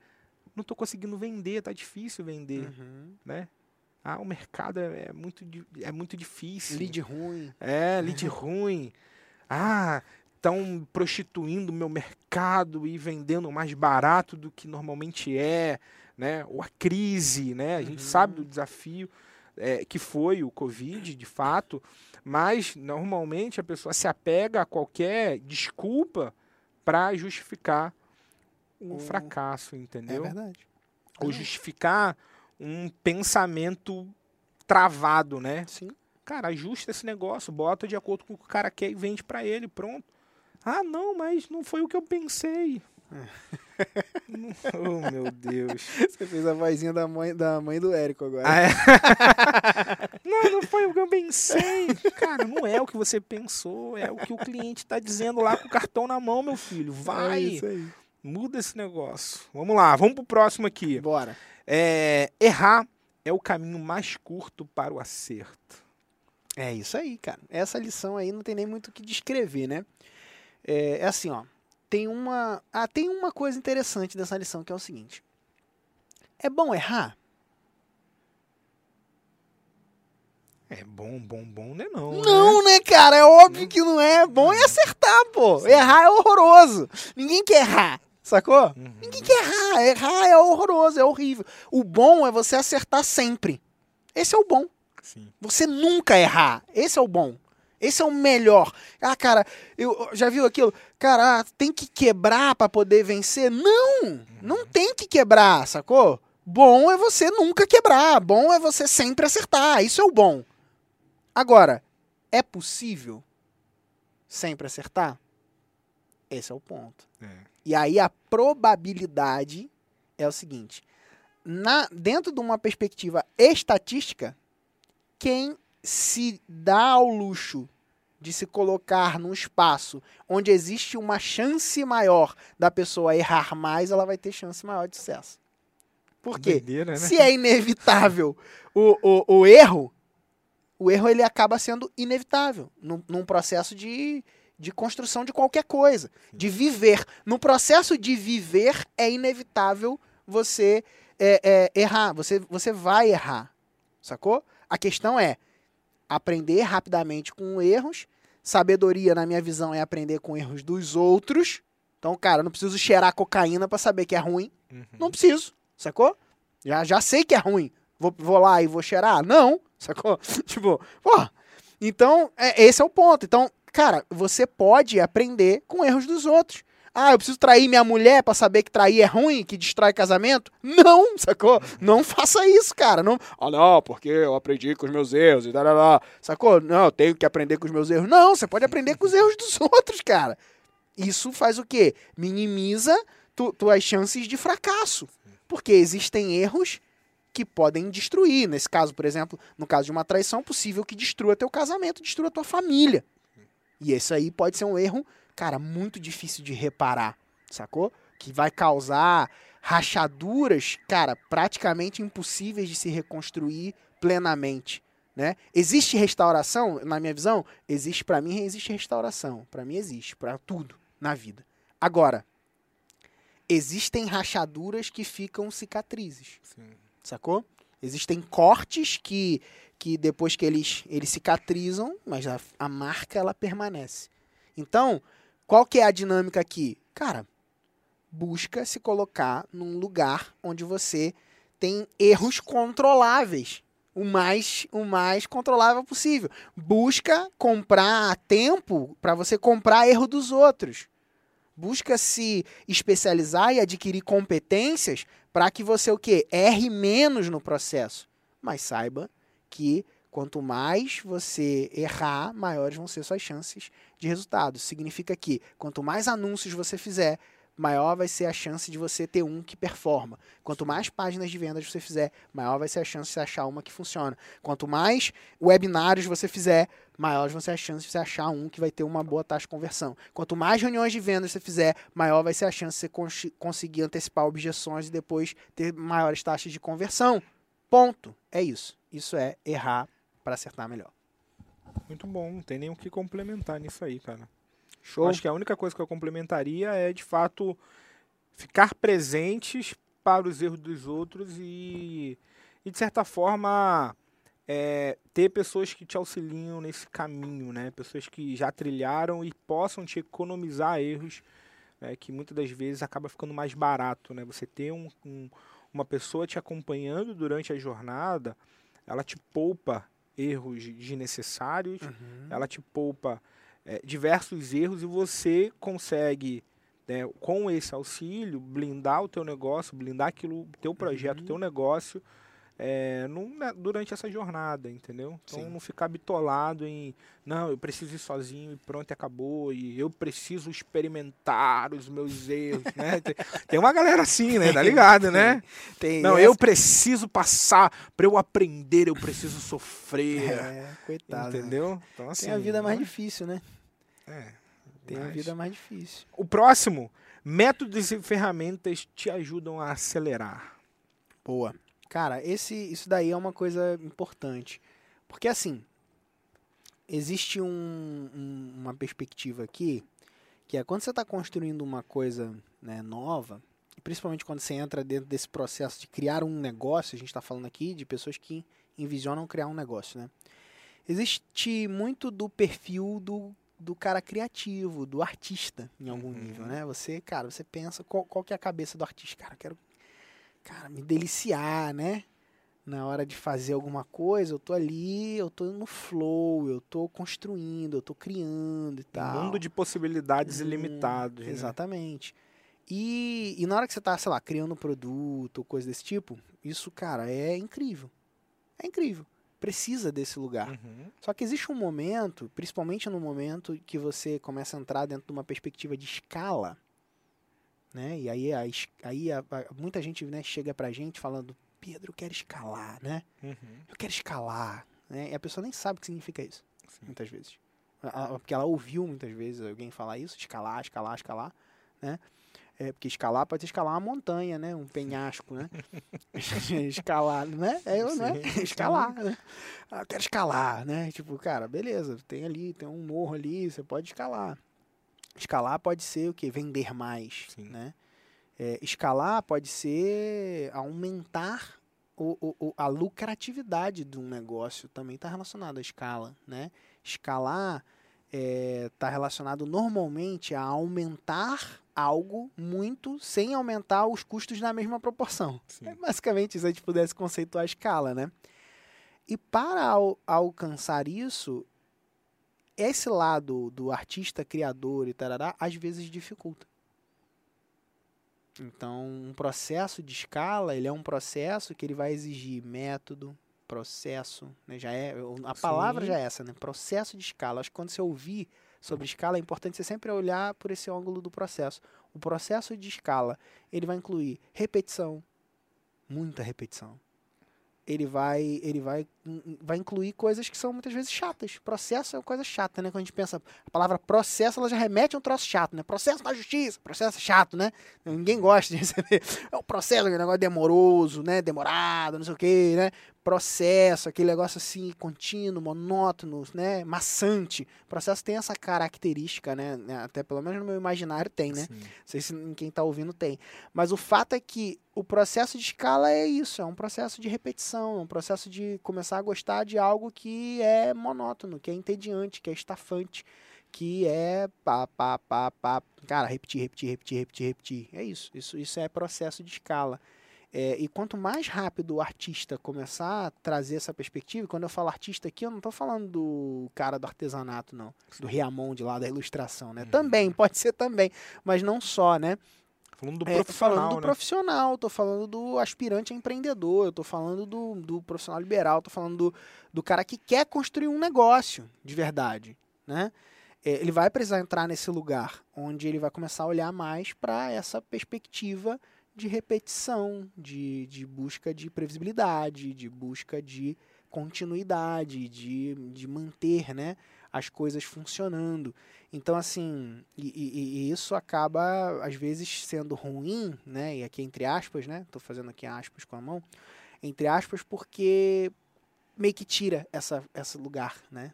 Não tô conseguindo vender, tá difícil vender,
Uhum.
né? Ah, o mercado é, é muito, é muito difícil.
Lead ruim.
É, lead ruim. Ah, estão prostituindo o meu mercado e vendendo mais barato do que normalmente é, né? Ou a crise, né? A gente sabe do desafio é, que foi o Covid, de fato, mas normalmente a pessoa se apega a qualquer desculpa para justificar o
O-
fracasso,
É
entendeu?
verdade.
Ou justificar um pensamento travado, né?
Sim.
Cara, ajusta esse negócio, bota de acordo com o que o cara quer e vende pra ele, pronto. Ah, não, mas não foi o que eu pensei. Oh, meu Deus.
Você fez a vozinha da mãe, da mãe do Érico agora.
Ah, é? não, não foi o que eu pensei. Cara, não é o que você pensou, é o que o cliente tá dizendo lá com o cartão na mão, meu filho.
É
Vai,
isso aí.
muda esse negócio. Vamos lá, vamos pro próximo aqui.
Bora.
É, errar é o caminho mais curto para o acerto.
É isso aí, cara. Essa lição aí não tem nem muito o que descrever, né? É, é assim, ó. Tem uma, ah, tem uma coisa interessante dessa lição que é o seguinte. É bom errar?
É bom, bom, bom, não é não. né?
Não, né, cara? É óbvio que não é. Bom é acertar, pô. Errar é horroroso. Ninguém quer errar, sacou?
Uhum.
Ninguém quer errar. Errar é horroroso, é horrível. O bom é você acertar sempre. Esse é o bom.
Sim.
Você nunca errar. Esse é o bom. Esse é o melhor. Ah, cara, eu já viu aquilo? Cara, ah, tem que quebrar pra poder vencer? Não! Não tem que quebrar, sacou? Bom é você nunca quebrar. Bom é você sempre acertar. Isso é o bom. Agora, é possível sempre acertar? Esse é o ponto.
É.
E aí a probabilidade é o seguinte: na, dentro de uma perspectiva estatística, quem se dá ao luxo de se colocar num espaço onde existe uma chance maior da pessoa errar mais, ela vai ter chance maior de sucesso. Por quê?
Doideira, né?
Se é inevitável o, o, o erro, o erro ele acaba sendo inevitável num, num processo de, de construção de qualquer coisa, de viver. No processo de viver é inevitável você é, é, errar, você, você vai errar, sacou? A questão é aprender rapidamente com erros, Sabedoria, na minha visão, é aprender com erros dos outros. Então, cara, eu não preciso cheirar cocaína pra saber que é ruim.
Uhum.
Não preciso, sacou? Já, já sei que é ruim. Vou, vou lá e vou cheirar? Não, sacou? tipo, pô. Então, é, esse é o ponto. Então, cara, você pode aprender com erros dos outros. Ah, eu preciso trair minha mulher pra saber que trair é ruim, que destrói casamento? Não, sacou? Não faça isso, cara. Não, ah, não, porque eu aprendi com os meus erros e tal. Sacou? Não, eu tenho que aprender com os meus erros. Não, você pode aprender com os erros dos outros, cara. Isso faz o quê? Minimiza tu, tuas chances de fracasso. Porque existem erros que podem destruir. Nesse caso, por exemplo, no caso de uma traição, possível que destrua teu casamento, destrua tua família. E esse aí pode ser um erro, cara, muito difícil de reparar, sacou? Que vai causar rachaduras, cara, praticamente impossíveis de se reconstruir plenamente. Né? Existe restauração, na minha visão? Existe para mim, existe restauração. Para mim existe, para tudo na vida. Agora, existem rachaduras que ficam cicatrizes,
Sim.
sacou? Existem cortes que, que depois que eles, eles cicatrizam, mas a, a marca ela permanece. Então, qual que é a dinâmica aqui? Cara, busca se colocar num lugar onde você tem erros controláveis. O mais, o mais controlável possível. Busca comprar tempo para você comprar erro dos outros. Busca se especializar e adquirir competências para que você o quê? Erre menos no processo. Mas saiba que quanto mais você errar, maiores vão ser suas chances de resultado. Significa que quanto mais anúncios você fizer, maior vai ser a chance de você ter um que performa. Quanto mais páginas de vendas você fizer, maior vai ser a chance de você achar uma que funciona. Quanto mais webinários você fizer, maior vai ser a chance de você achar um que vai ter uma boa taxa de conversão. Quanto mais reuniões de vendas você fizer, maior vai ser a chance de você cons- conseguir antecipar objeções e depois ter maiores taxas de conversão. Ponto. É isso. Isso é errar para acertar melhor.
Muito bom, não tem nem o que complementar nisso aí, cara.
Show?
acho que a única coisa que eu complementaria é, de fato, ficar presentes para os erros dos outros e, e de certa forma, é, ter pessoas que te auxiliam nesse caminho, né? Pessoas que já trilharam e possam te economizar erros, né? que muitas das vezes acaba ficando mais barato, né? Você ter um, um- uma pessoa te acompanhando durante a jornada, ela te poupa erros desnecessários,
Uhum.
ela te poupa é, diversos erros e você consegue, né, com esse auxílio, blindar o teu negócio, blindar aquilo, o teu projeto, o
Uhum.
teu negócio é, né, durante essa jornada, entendeu? Então
Sim.
não ficar bitolado em não, eu preciso ir sozinho e pronto, e acabou, e eu preciso experimentar os meus erros, né? Tem, tem uma galera assim, né? Tá ligado, né?
Tem
Não,
essa-
eu preciso passar, para eu aprender, eu preciso sofrer.
É, coitado. né?
Entendeu? Então, assim,
Tem a vida mais
né?
difícil, né?
É,
Tem a
mas-
vida mais difícil.
O próximo, métodos e ferramentas te ajudam a acelerar.
Boa. Cara, esse, isso daí é uma coisa importante. Porque assim, existe um- um- uma perspectiva aqui, que é quando você está construindo uma coisa né, nova, principalmente quando você entra dentro desse processo de criar um negócio, a gente está falando aqui de pessoas que envisionam criar um negócio, né? Existe muito do perfil do, do cara criativo, do artista, em algum
Uhum.
nível, né? Você, cara, você pensa, qual, qual que é a cabeça do artista? Cara, eu quero cara, me deliciar, né? Na hora de fazer alguma coisa, eu tô ali, eu tô no flow, eu tô construindo, eu tô criando e
Um
tal.
mundo de possibilidades
Hum,
ilimitados. né?
Exatamente. E, e na hora que você tá, sei lá, criando um produto ou coisa desse tipo, isso, cara, é incrível. É incrível. Precisa desse lugar.
Uhum.
Só que existe um momento, principalmente no momento que você começa a entrar dentro de uma perspectiva de escala, né? E aí, a aí a- a- muita gente né, chega pra gente falando, Pedro, eu quero escalar, né?
Uhum.
Eu quero escalar, né? E a pessoa nem sabe o que significa isso,
Sim.
muitas vezes. A- Porque ela ouviu muitas vezes alguém falar isso, escalar, escalar, escalar, né? É, porque escalar pode ser escalar uma montanha, né? Um penhasco, né? escalar, né? É, eu, né? Escalar, né? Ah, eu quero escalar, né? Tipo, cara, beleza, tem ali, tem um morro ali, você pode escalar. Escalar pode ser o quê? Vender mais,
Sim.
né? É, escalar pode ser aumentar o, o- a lucratividade de um negócio, também está relacionado à escala, né? Escalar está relacionado normalmente a aumentar algo muito sem aumentar os custos na mesma proporção.
Sim.
É basicamente se a gente pudesse conceituar a escala, né? E para al alcançar isso, esse lado do artista criador e tarará, às vezes dificulta. Então, um processo de escala, ele é um processo que ele vai exigir método, processo, né? já é, a palavra
Sim.
já é essa, né? Processo de escala. Acho que quando você ouvir sobre escala, é importante você sempre olhar por esse ângulo do processo. O processo de escala, ele vai incluir repetição, muita repetição. Ele vai, ele vai, vai incluir coisas que são muitas vezes chatas. Processo é uma coisa chata, né? Quando a gente pensa, a palavra processo, ela já remete a um troço chato, né? Processo da justiça, processo chato, né? Ninguém gosta de receber. É um processo, aquele negócio demoroso, né? Demorado, não sei o quê, né? Processo, aquele negócio assim, contínuo, monótono, né? Maçante. O processo tem essa característica, né? Até pelo menos no meu imaginário tem, né?
Sim.
Não sei se em quem está ouvindo tem. Mas o fato é que o processo de escala é isso, é um processo de repetição, é um processo de começar a gostar de algo que é monótono, que é entediante, que é estafante, que é pá, pá, pá, pá. Cara, repetir, repetir, repetir, repetir, repetir. É isso. Isso, isso é processo de escala. É, e quanto mais rápido o artista começar a trazer essa perspectiva, quando eu falo artista aqui, eu não estou falando do cara do artesanato, não. Do Riamonde lá, da ilustração, né?
Uhum.
Também, pode ser também, mas não só, né?
Falando do
É, tô
profissional,
falando do
né?
profissional, tô falando do aspirante a empreendedor, eu tô falando do, do profissional liberal, tô falando do, do cara que quer construir um negócio de verdade, né? É, ele vai precisar entrar nesse lugar onde ele vai começar a olhar mais para essa perspectiva de repetição, de, de busca de previsibilidade, de busca de continuidade, de, de manter, né? As coisas funcionando. Então, assim, e, e- e isso acaba, às vezes, sendo ruim, né? E aqui entre aspas, né? Tô fazendo aqui aspas com a mão. Entre aspas, porque meio que tira essa, esse lugar, né?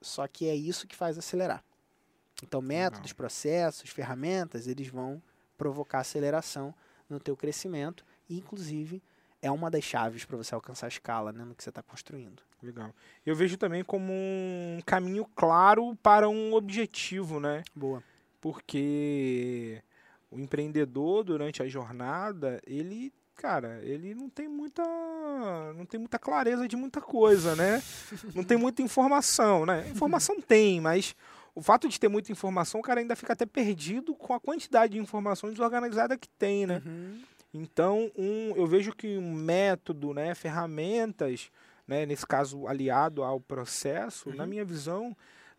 Só que é isso que faz acelerar. Então, métodos, processos, ferramentas, eles vão provocar aceleração no teu crescimento e, inclusive, é uma das chaves para você alcançar a escala, né? No que você está construindo.
Legal. Eu vejo também como um caminho claro para um objetivo, né?
Boa.
Porque o empreendedor durante a jornada, ele, cara, ele não tem muita não tem muita clareza de muita coisa, né? Não tem muita informação, né? Informação tem, mas o fato de ter muita informação, o cara ainda fica até perdido com a quantidade de informação desorganizada que tem, né?
Uhum.
Então, um, eu vejo que um método, né, ferramentas, né, nesse caso aliado ao processo, na
Uhum.
minha visão,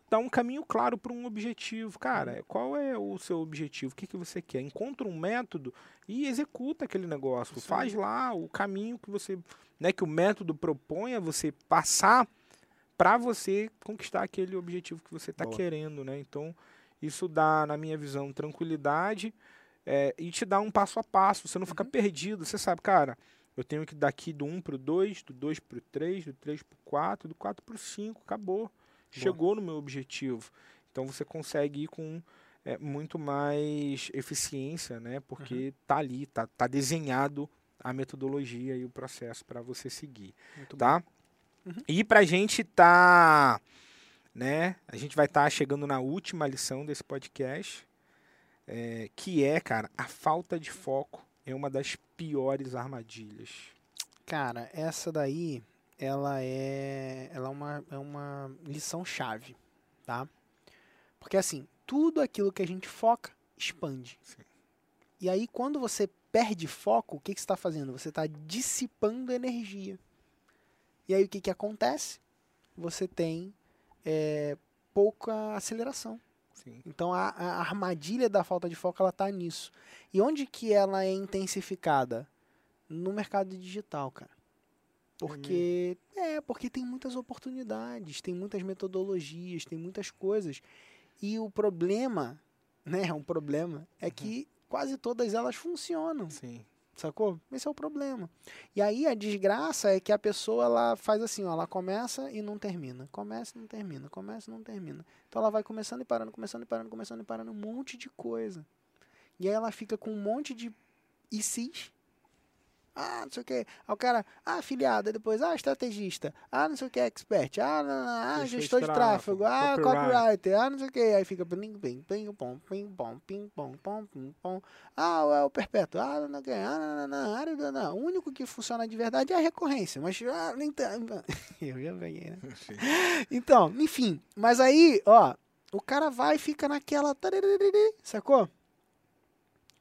dá um caminho claro para um objetivo. Cara, qual é o seu objetivo? O que, que você quer? Encontra um método e executa aquele negócio. Faz lá o caminho que você, né, que o método propõe a você passar para você conquistar aquele objetivo que você está querendo, né? Então, isso dá, na minha visão, tranquilidade é, e te dá um passo a passo. Você não fica
Uhum.
perdido. Você sabe, cara, eu tenho que daqui do 1 pro 2, do 2 pro 3, do 3 pro 4, do 4 pro 5. Acabou. Chegou no meu objetivo. Então você consegue ir com é, muito mais eficiência, né? Porque tá ali, tá, tá desenhado a metodologia e o processo para você seguir
Muito
tá?
Uhum.
E pra gente tá, né? A gente vai estar chegando na última lição desse podcast, é, que é, cara, a falta de foco é uma das piores armadilhas.
Cara, essa daí, ela é, ela é uma, é uma lição chave, tá? Porque assim, tudo aquilo que a gente foca expande.
Sim.
E aí, quando você perde foco, o que, que você está fazendo? Você está dissipando energia. E aí, o que, que acontece? Você tem é, pouca aceleração.
Sim.
Então a, a armadilha da falta de foco ela tá nisso. E onde que ela é intensificada? No mercado digital, cara. Porque é, porque tem muitas oportunidades, tem muitas metodologias, tem muitas coisas. E o problema, né, um problema é que quase todas elas funcionam,
Sim.
Sacou? Esse é o problema. E aí a desgraça é que a pessoa ela faz assim, ó, ela começa e não termina, começa e não termina, começa e não termina. Então ela vai começando e parando, começando e parando, começando e parando um monte de coisa. E aí ela fica com um monte de ICs Ah, não sei o que. Aí o cara, ah, afiliado. Aí depois, ah, estrategista. Ah, não sei o que, expert. Ah, não, não, ah gestor de tráfego. Ah, copywriter. Ah, não sei o que. Aí fica ping, ping, ping, pom, ping, pom, ping, pom, pom, ping, pom. Ah, é o perpétuo. Ah, não, não, ah, não, não, não, não. O único que funciona de verdade é a recorrência. Mas, ah, nem Eu já peguei, né? Então, enfim. Mas aí, ó, o cara vai e fica naquela. Sacou?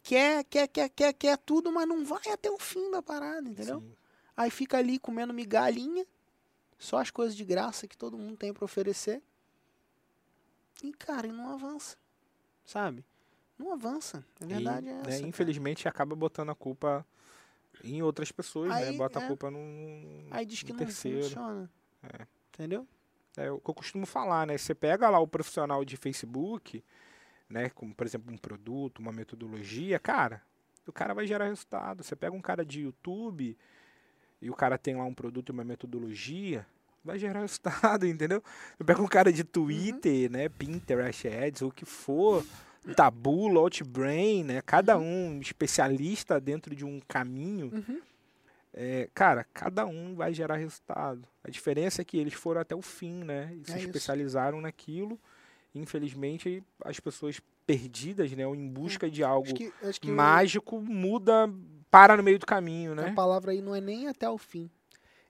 Quer, quer, quer, quer, quer tudo, mas não vai até o fim da parada, entendeu? Sim. Aí fica ali comendo migalhinha, só as coisas de graça que todo mundo tem para oferecer. E, cara, e não avança, sabe? Não avança, a verdade e, é essa.
Né, infelizmente, acaba botando a culpa em outras pessoas, né? aí, né? Bota é, a culpa num,
Aí diz que não terceiro. funciona, é. entendeu?
É o que eu costumo falar, né? Você pega lá o profissional de Facebook né, como por exemplo um produto, uma metodologia, cara, o cara vai gerar resultado. Você pega um cara de YouTube e o cara tem lá um produto e uma metodologia, vai gerar resultado, entendeu? Você pega um cara de Twitter, uhum. né, Pinterest Ads, o que for, Taboola, Outbrain, né, cada uhum. um especialista dentro de um caminho. Uhum. É, cara, cada um vai gerar resultado. A diferença é que eles foram até o fim, né? E se é especializaram isso. naquilo infelizmente, as pessoas perdidas, né, ou em busca é, de algo acho que, acho que mágico, eu... muda, para no meio do caminho, né?
A palavra aí não é nem até o fim.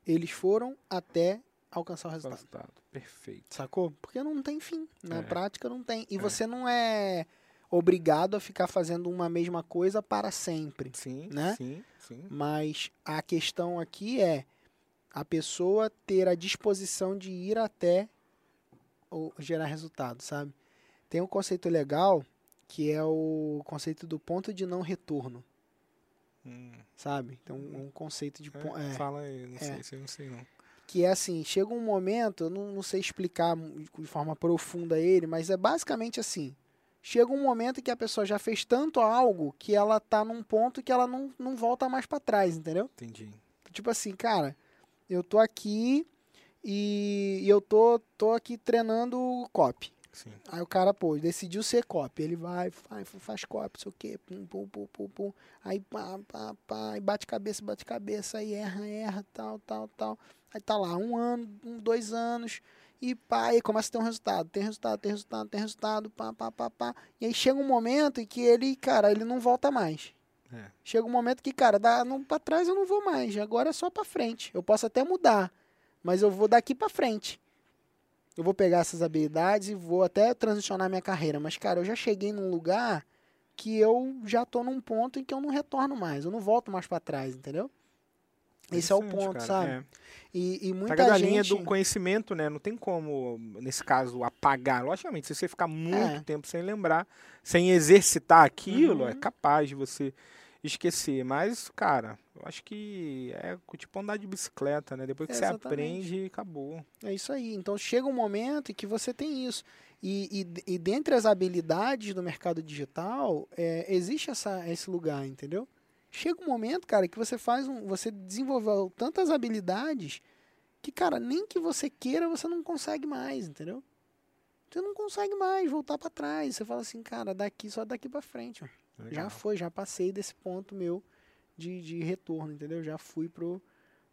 Eles foram até alcançar o resultado. resultado.
Perfeito.
Sacou? Porque não tem fim. Na é. prática não tem. E é. você não é obrigado a ficar fazendo uma mesma coisa para sempre.
Sim,
né?
sim, sim.
Mas a questão aqui é a pessoa ter a disposição de ir até ou gerar resultado, sabe? Tem um conceito legal que é o conceito do ponto de não retorno. Hum. Sabe? Então, um conceito de.
É, é, fala aí, não é, sei, eu não sei não.
Que é assim: chega um momento, eu não, não sei explicar de forma profunda ele, mas é basicamente assim. Chega um momento que a pessoa já fez tanto algo que ela tá num ponto que ela não, não volta mais para trás, entendeu?
Entendi.
Tipo assim, cara, eu tô aqui, e, e eu tô, tô aqui treinando cop.
Sim.
Aí o cara, pô, decidiu ser cop. Ele vai, faz, faz cop, sei o quê, pum, pum, pum, pum, pum. Aí pá, pá, pá, aí bate cabeça, bate cabeça, aí erra, erra, tal, tal, tal. Aí tá lá, um ano, um, dois anos, e pá, aí começa a ter um resultado. Tem resultado, tem resultado, tem resultado, pá, pá, pá, pá. E aí chega um momento em que ele, cara, ele não volta mais. É. Chega um momento que, cara, dá, não, pra trás eu não vou mais, agora é só pra frente. Eu posso até mudar mas eu vou daqui para frente. Eu vou pegar essas habilidades e vou até transicionar minha carreira. Mas, cara, eu já cheguei num lugar que eu já tô num ponto em que eu não retorno mais. Eu não volto mais para trás, entendeu? Esse é o ponto, cara, sabe? É. E, e muita Pega
gente...
da
linha do conhecimento, né? Não tem como, nesse caso, apagar. Logicamente, se você ficar muito é. tempo sem lembrar, sem exercitar aquilo, é uhum. é capaz de você esquecer. Mas, cara, acho que é tipo andar de bicicleta, né? Depois que é, você aprende, acabou.
É isso aí. Então chega um momento em que você tem isso. E, e, e dentre as habilidades do mercado digital, é, existe essa, esse lugar, entendeu? Chega um momento, cara, que você faz um. Você desenvolveu tantas habilidades que, cara, nem que você queira, você não consegue mais, entendeu? Você não consegue mais voltar para trás. Você fala assim, cara, daqui só daqui para frente. Já foi, já passei desse ponto meu de, de retorno, entendeu? Já fui pro,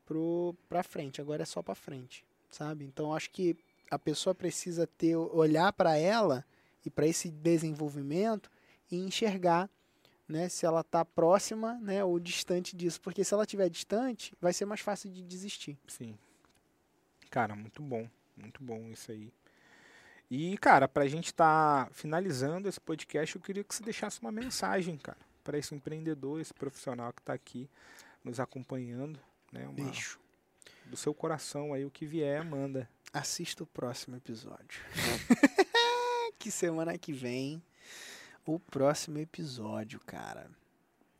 pro, pra frente, agora é só pra frente, sabe? Então acho que a pessoa precisa ter olhar para ela e para esse desenvolvimento e enxergar né, se ela está próxima né, ou distante disso. Porque se ela estiver distante, vai ser mais fácil de desistir.
Sim. Cara, muito bom. Muito bom isso aí. E, cara, pra gente estar tá finalizando esse podcast, eu queria que você deixasse uma mensagem, cara, para esse empreendedor, esse profissional que está aqui nos acompanhando, né? Uma,
Bicho.
Do seu coração aí, o que vier, manda.
Assista o próximo episódio. que semana que vem, o próximo episódio, cara,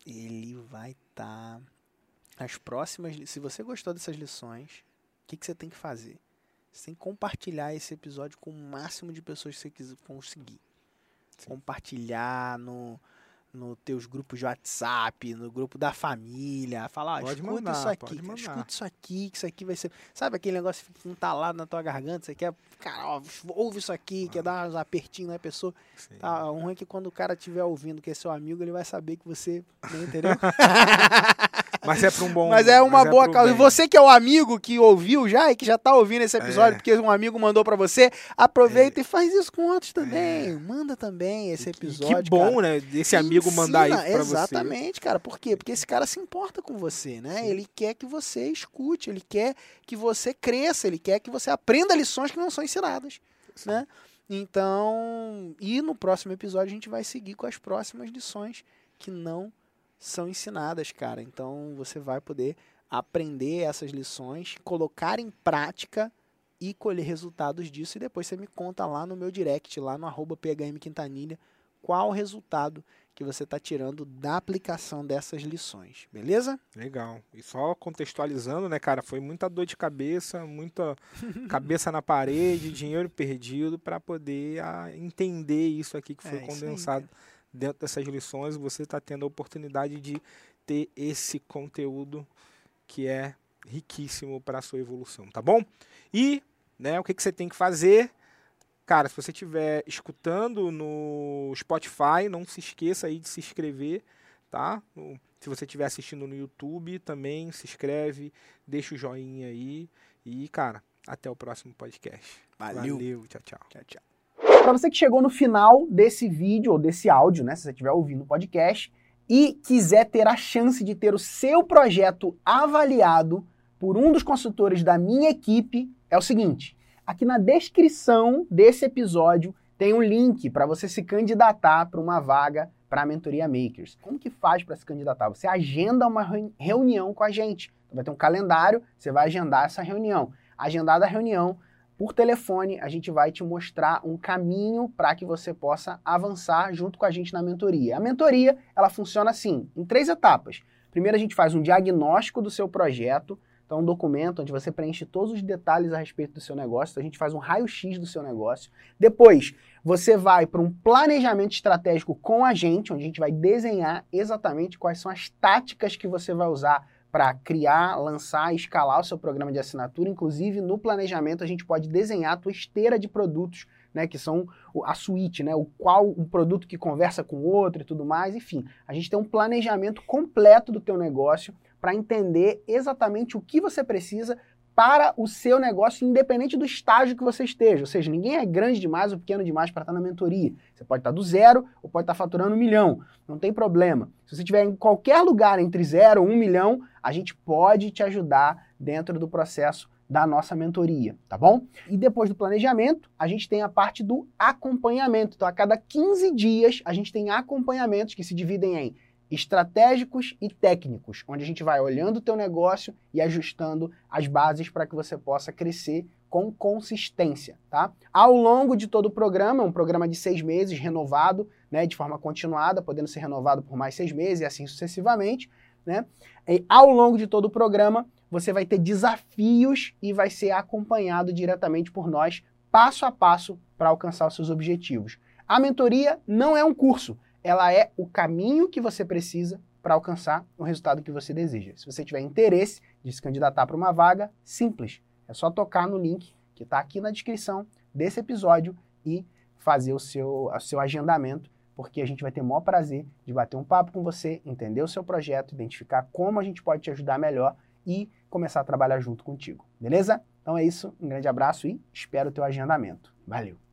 ele vai estar. Tá... As próximas. Se você gostou dessas lições, o que, que você tem que fazer? Você tem que compartilhar esse episódio com o máximo de pessoas que você quiser conseguir. Sim. Compartilhar no, no teus grupos de WhatsApp, no grupo da família, falar, ó, escuta mandar, isso aqui, escuta isso aqui, que isso aqui vai ser. Sabe aquele negócio que fica entalado na tua garganta? Você quer, cara, ó, ouve isso aqui, ah. quer dar uns apertinhos na pessoa. Tá, o ruim é que quando o cara estiver ouvindo que é seu amigo, ele vai saber que você. Né, entendeu?
Mas é para um bom.
Mas é uma
mas
boa
pro
causa. E você que é o amigo que ouviu já e que já tá ouvindo esse episódio
É.
porque um amigo mandou pra você, aproveita e faz isso com outros também. Manda também esse
E que
episódio.
bom,
cara.
né? Desse amigo mandar isso
Ensina,
pra você.
Exatamente, cara. Por quê? Porque esse cara se importa com você, né? Ele quer que você escute, ele quer que você cresça, ele quer que você aprenda lições que não são ensinadas, né? Então, e no próximo episódio a gente vai seguir com as próximas lições que não são ensinadas, cara. Então, você vai poder aprender essas lições, colocar em prática e colher resultados disso. E depois você me conta lá no meu direct, lá no arroba PHM Quintanilha, qual o resultado que você está tirando da aplicação dessas lições, beleza?
Legal. E só contextualizando, né, cara? Foi muita dor de cabeça, muita cabeça na parede, dinheiro perdido para poder ah, entender isso aqui que foi
É, isso aí,
condensado dentro dessas lições. Você está tendo a oportunidade de ter esse conteúdo que é riquíssimo para a sua evolução, tá bom? E, né, o que, que você tem que fazer? Cara, se você estiver escutando no Spotify, não se esqueça aí de se inscrever, tá? Se você estiver assistindo no YouTube, também se inscreve, deixa o joinha aí. E, cara, até o próximo podcast. Valeu tchau, tchau.
Tchau, tchau.
Para você que chegou no final desse vídeo ou desse áudio, né, se você estiver ouvindo o podcast e quiser ter a chance de ter o seu projeto avaliado por um dos consultores da minha equipe, é o seguinte: aqui na descrição desse episódio tem um link para você se candidatar para uma vaga para a mentoria Makers. Como que faz para se candidatar? Você agenda uma reuni- reunião com a gente. Então, vai ter um calendário, você vai agendar essa reunião. Agendada a reunião, por telefone, a gente vai te mostrar um caminho para que você possa avançar junto com a gente na mentoria. A mentoria, ela funciona assim, em três etapas. Primeiro a gente faz um diagnóstico do seu projeto, então um documento onde você preenche todos os detalhes a respeito do seu negócio, então a gente faz um raio-x do seu negócio. Depois, você vai para um planejamento estratégico com a gente, onde a gente vai desenhar exatamente quais são as táticas que você vai usar para criar, lançar escalar o seu programa de assinatura. Inclusive, no planejamento, a gente pode desenhar a tua esteira de produtos, né, que são a suíte, né, o qual um produto que conversa com o outro e tudo mais. Enfim, a gente tem um planejamento completo do teu negócio para entender exatamente o que você precisa para o seu negócio, independente do estágio que você esteja. Ou seja, ninguém é grande demais ou pequeno demais para estar na mentoria. Você pode estar do zero ou pode estar faturando um milhão. Não tem problema. Se você estiver em qualquer lugar entre zero e um milhão, a gente pode te ajudar dentro do processo da nossa mentoria, tá bom? E depois do planejamento, a gente tem a parte do acompanhamento. Então, a cada 15 dias, a gente tem acompanhamentos que se dividem em estratégicos e técnicos, onde a gente vai olhando o teu negócio e ajustando as bases para que você possa crescer com consistência, tá? Ao longo de todo o programa, um programa de seis meses, renovado, né, de forma continuada, podendo ser renovado por mais seis meses e assim sucessivamente, né? E ao longo de todo o programa, você vai ter desafios e vai ser acompanhado diretamente por nós, passo a passo, para alcançar os seus objetivos. A mentoria não é um curso, ela é o caminho que você precisa para alcançar o resultado que você deseja. Se você tiver interesse de se candidatar para uma vaga, simples. É só tocar no link que está aqui na descrição desse episódio e fazer o seu, o seu agendamento, porque a gente vai ter o maior prazer de bater um papo com você, entender o seu projeto, identificar como a gente pode te ajudar melhor e começar a trabalhar junto contigo. Beleza? Então é isso, um grande abraço e espero o teu agendamento. Valeu!